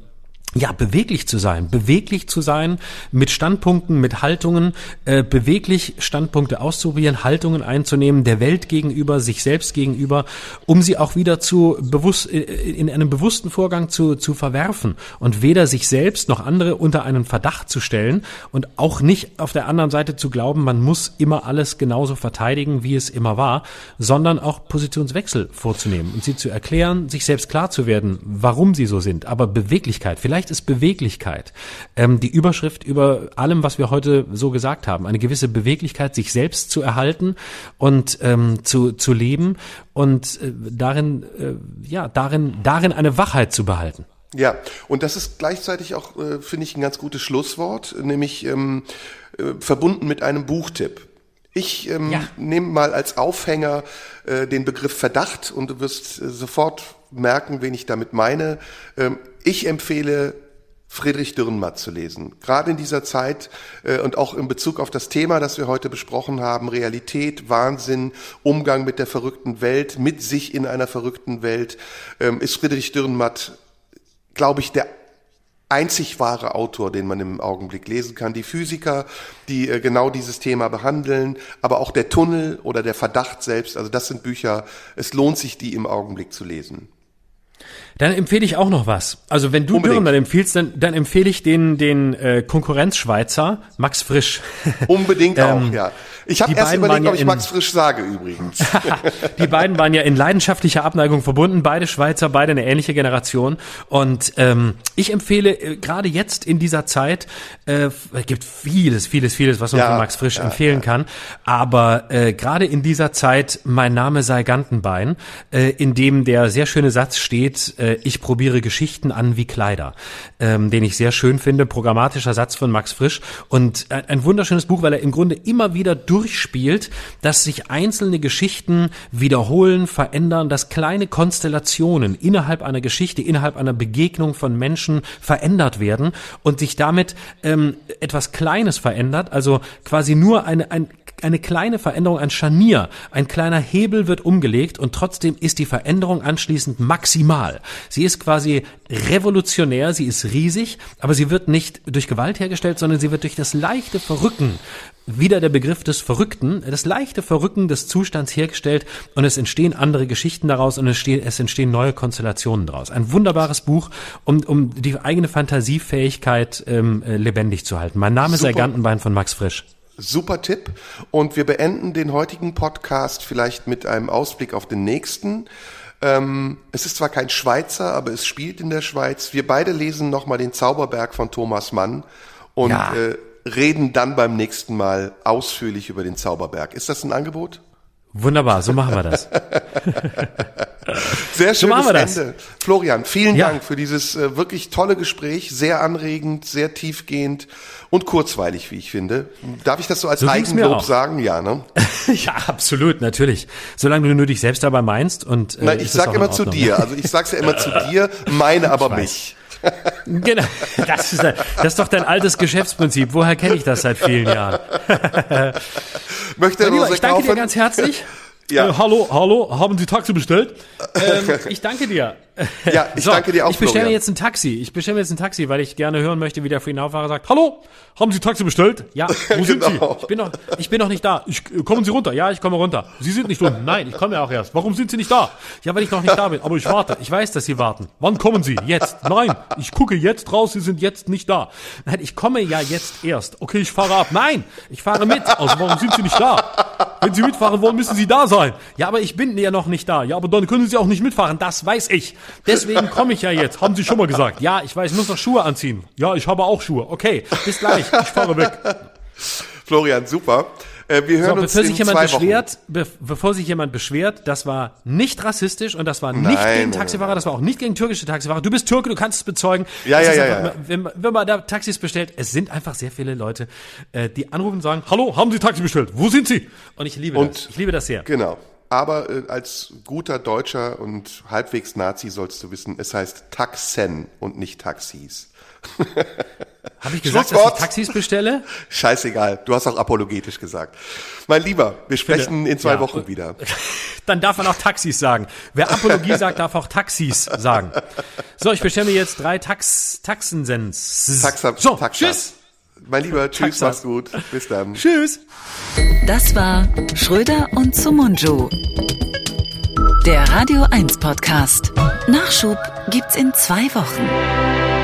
B: ja, beweglich zu sein, beweglich zu sein, mit Standpunkten, mit Haltungen, äh, beweglich Standpunkte auszuprobieren, Haltungen einzunehmen, der Welt gegenüber, sich selbst gegenüber, um sie auch wieder zu bewusst, äh, in einem bewussten Vorgang zu, zu verwerfen und weder sich selbst noch andere unter einen Verdacht zu stellen und auch nicht auf der anderen Seite zu glauben, man muss immer alles genauso verteidigen, wie es immer war, sondern auch Positionswechsel vorzunehmen und sie zu erklären, sich selbst klar zu werden, warum sie so sind, aber Beweglichkeit, vielleicht Vielleicht ist Beweglichkeit ähm, die Überschrift über allem, was wir heute so gesagt haben. Eine gewisse Beweglichkeit, sich selbst zu erhalten und ähm, zu, zu leben und äh, darin, äh, ja, darin, darin eine Wachheit zu behalten.
C: Ja, und das ist gleichzeitig auch, äh, finde ich, ein ganz gutes Schlusswort, nämlich ähm, äh, verbunden mit einem Buchtipp. Ich ähm, ja. nehme mal als Aufhänger äh, den Begriff Verdacht und du wirst äh, sofort merken, wen ich damit meine. Ähm, ich empfehle Friedrich Dürrenmatt zu lesen. Gerade in dieser Zeit äh, und auch in Bezug auf das Thema, das wir heute besprochen haben, Realität, Wahnsinn, Umgang mit der verrückten Welt, mit sich in einer verrückten Welt, ähm, ist Friedrich Dürrenmatt, glaube ich, der einzig wahre Autor, den man im Augenblick lesen kann. Die Physiker, die äh, genau dieses Thema behandeln, aber auch der Tunnel oder der Verdacht selbst, also das sind Bücher, es lohnt sich, die im Augenblick zu lesen.
B: Dann empfehle ich auch noch was. Also wenn du
C: Unbedingt.
B: Dürren dann empfiehlst, dann, dann empfehle ich den, den äh, Konkurrenzschweizer Max Frisch.
C: Unbedingt
B: Ähm,
C: auch, ja. Ich habe erst überlegt, ob ich
B: ja in-
C: Max Frisch sage übrigens.
B: Die beiden waren ja in leidenschaftlicher Abneigung verbunden, beide Schweizer, beide eine ähnliche Generation. Und ähm, ich empfehle äh, gerade jetzt in dieser Zeit, äh, es gibt vieles, vieles, vieles, was man
C: Ja,
B: von Max Frisch
C: ja,
B: empfehlen kann. Aber äh, gerade in dieser Zeit, mein Name sei Gantenbein, äh, in dem der sehr schöne Satz steht, äh, ich probiere Geschichten an wie Kleider, ähm, den ich sehr schön finde, programmatischer Satz von Max Frisch. Und ein, ein wunderschönes Buch, weil er im Grunde immer wieder durchspielt, dass sich einzelne Geschichten wiederholen, verändern, dass kleine Konstellationen innerhalb einer Geschichte, innerhalb einer Begegnung von Menschen verändert werden und sich damit ähm, etwas Kleines verändert, also quasi nur eine, ein, eine kleine Veränderung, ein Scharnier, ein kleiner Hebel wird umgelegt und trotzdem ist die Veränderung anschließend maximal. Sie ist quasi revolutionär, sie ist riesig, aber sie wird nicht durch Gewalt hergestellt, sondern sie wird durch das leichte Verrücken wieder der Begriff des Verrückten, das leichte Verrücken des Zustands hergestellt und es entstehen andere Geschichten daraus und es entstehen, es entstehen neue Konstellationen daraus. Ein wunderbares Buch, um, um die eigene Fantasiefähigkeit ähm, äh, lebendig zu halten. Mein Name ist
C: Super.
B: Ergantenbein von Max Frisch.
C: Super Tipp. Und wir beenden den heutigen Podcast vielleicht mit einem Ausblick auf den nächsten. Ähm, es ist zwar kein Schweizer, aber es spielt in der Schweiz. Wir beide lesen nochmal den Zauberberg von Thomas Mann und
B: Ja.
C: äh, reden dann beim nächsten Mal ausführlich über den Zauberberg. Ist das ein Angebot?
B: Wunderbar, so machen wir das.
C: Sehr schönes
B: das.
C: Ende. Florian, vielen
B: Ja.
C: Dank für dieses äh, wirklich tolle Gespräch. Sehr anregend, sehr tiefgehend und kurzweilig, wie ich finde. Darf ich das so als
B: So
C: Eigenlob sagen? Ja, ne?
B: ja, absolut, natürlich. Solange du nur dich selbst dabei meinst und äh,
C: Nein, ich sag immer zu
B: Ordnung.
C: dir. Also ich sag's ja immer zu dir, meine aber mich.
B: Genau, das ist, das ist doch dein altes Geschäftsprinzip. Woher kenne ich das seit vielen Jahren?
C: Möchte er
B: Mein Lieber, ich danke dir
C: kaufen?
B: ganz herzlich.
C: Ja.
B: Äh, hallo, hallo, haben Sie Taxi bestellt? ähm, ich danke dir.
C: Ja, ich danke dir auch,
B: Ich bestelle
C: Florian.
B: mir jetzt ein Taxi. Ich bestelle jetzt ein Taxi, weil ich gerne hören möchte, wie der Freenow-Fahrer sagt, hallo, haben Sie Taxi bestellt? Ja, wo sind
C: Genau.
B: Sie? Ich bin noch, ich bin noch nicht da. Ich, äh, kommen Sie runter? Ja, ich komme runter. Sie sind nicht unten. Nein, ich komme ja auch erst. Warum sind Sie nicht da? Ja, weil ich noch nicht da bin. Aber ich warte. Ich weiß, dass Sie warten. Wann kommen Sie? Jetzt. Nein, ich gucke jetzt raus. Sie sind jetzt nicht da. Nein, ich komme ja jetzt erst. Okay, ich fahre ab. Nein, ich fahre mit. Also warum sind Sie nicht da? Wenn Sie mitfahren wollen, müssen Sie da sein. Ja, aber ich bin ja noch nicht da. Ja, aber dann können Sie auch nicht mitfahren. Das weiß ich. Deswegen komme ich ja jetzt. Haben Sie schon mal gesagt. Ja, ich weiß, ich muss noch Schuhe anziehen. Ja, ich habe auch Schuhe. Okay, bis gleich. Ich fahre weg.
C: Florian, super. Äh, wir hören
B: So,
C: uns
B: bevor
C: in
B: sich jemand beschwert, be bevor sich jemand beschwert, das war nicht rassistisch und das war nicht
C: Nein,
B: gegen Taxifahrer, das war auch nicht gegen türkische Taxifahrer. Du bist Türke, du kannst es bezeugen.
C: Ja,
B: Es
C: ja, ja,
B: einfach
C: ja.
B: Wenn, man- wenn man da Taxis bestellt, es sind einfach sehr viele Leute, äh, die anrufen und sagen, hallo, haben Sie Taxi bestellt? Wo sind Sie? Und ich liebe
C: Und-
B: das. Ich liebe das sehr.
C: Genau. Aber äh, als guter Deutscher und halbwegs Nazi sollst du wissen, es heißt Taxen und nicht Taxis.
B: Habe ich gesagt, dass ich. Taxis bestelle?
C: Scheißegal, du hast auch apologetisch gesagt. Mein Lieber, wir sprechen in zwei
B: ja.
C: Wochen wieder.
B: Dann darf man auch Taxis sagen. Wer Apologie sagt, darf auch Taxis sagen. So, ich bestelle mir jetzt drei Tax Taxensens.
C: Taxa,
B: so,
C: Taxas.
B: tschüss.
C: Mein Lieber, tschüss, mach's gut. Bis dann.
B: Tschüss.
A: Das war Schröder und Sumunju. Der Radio 1 Podcast. Nachschub gibt's in zwei Wochen.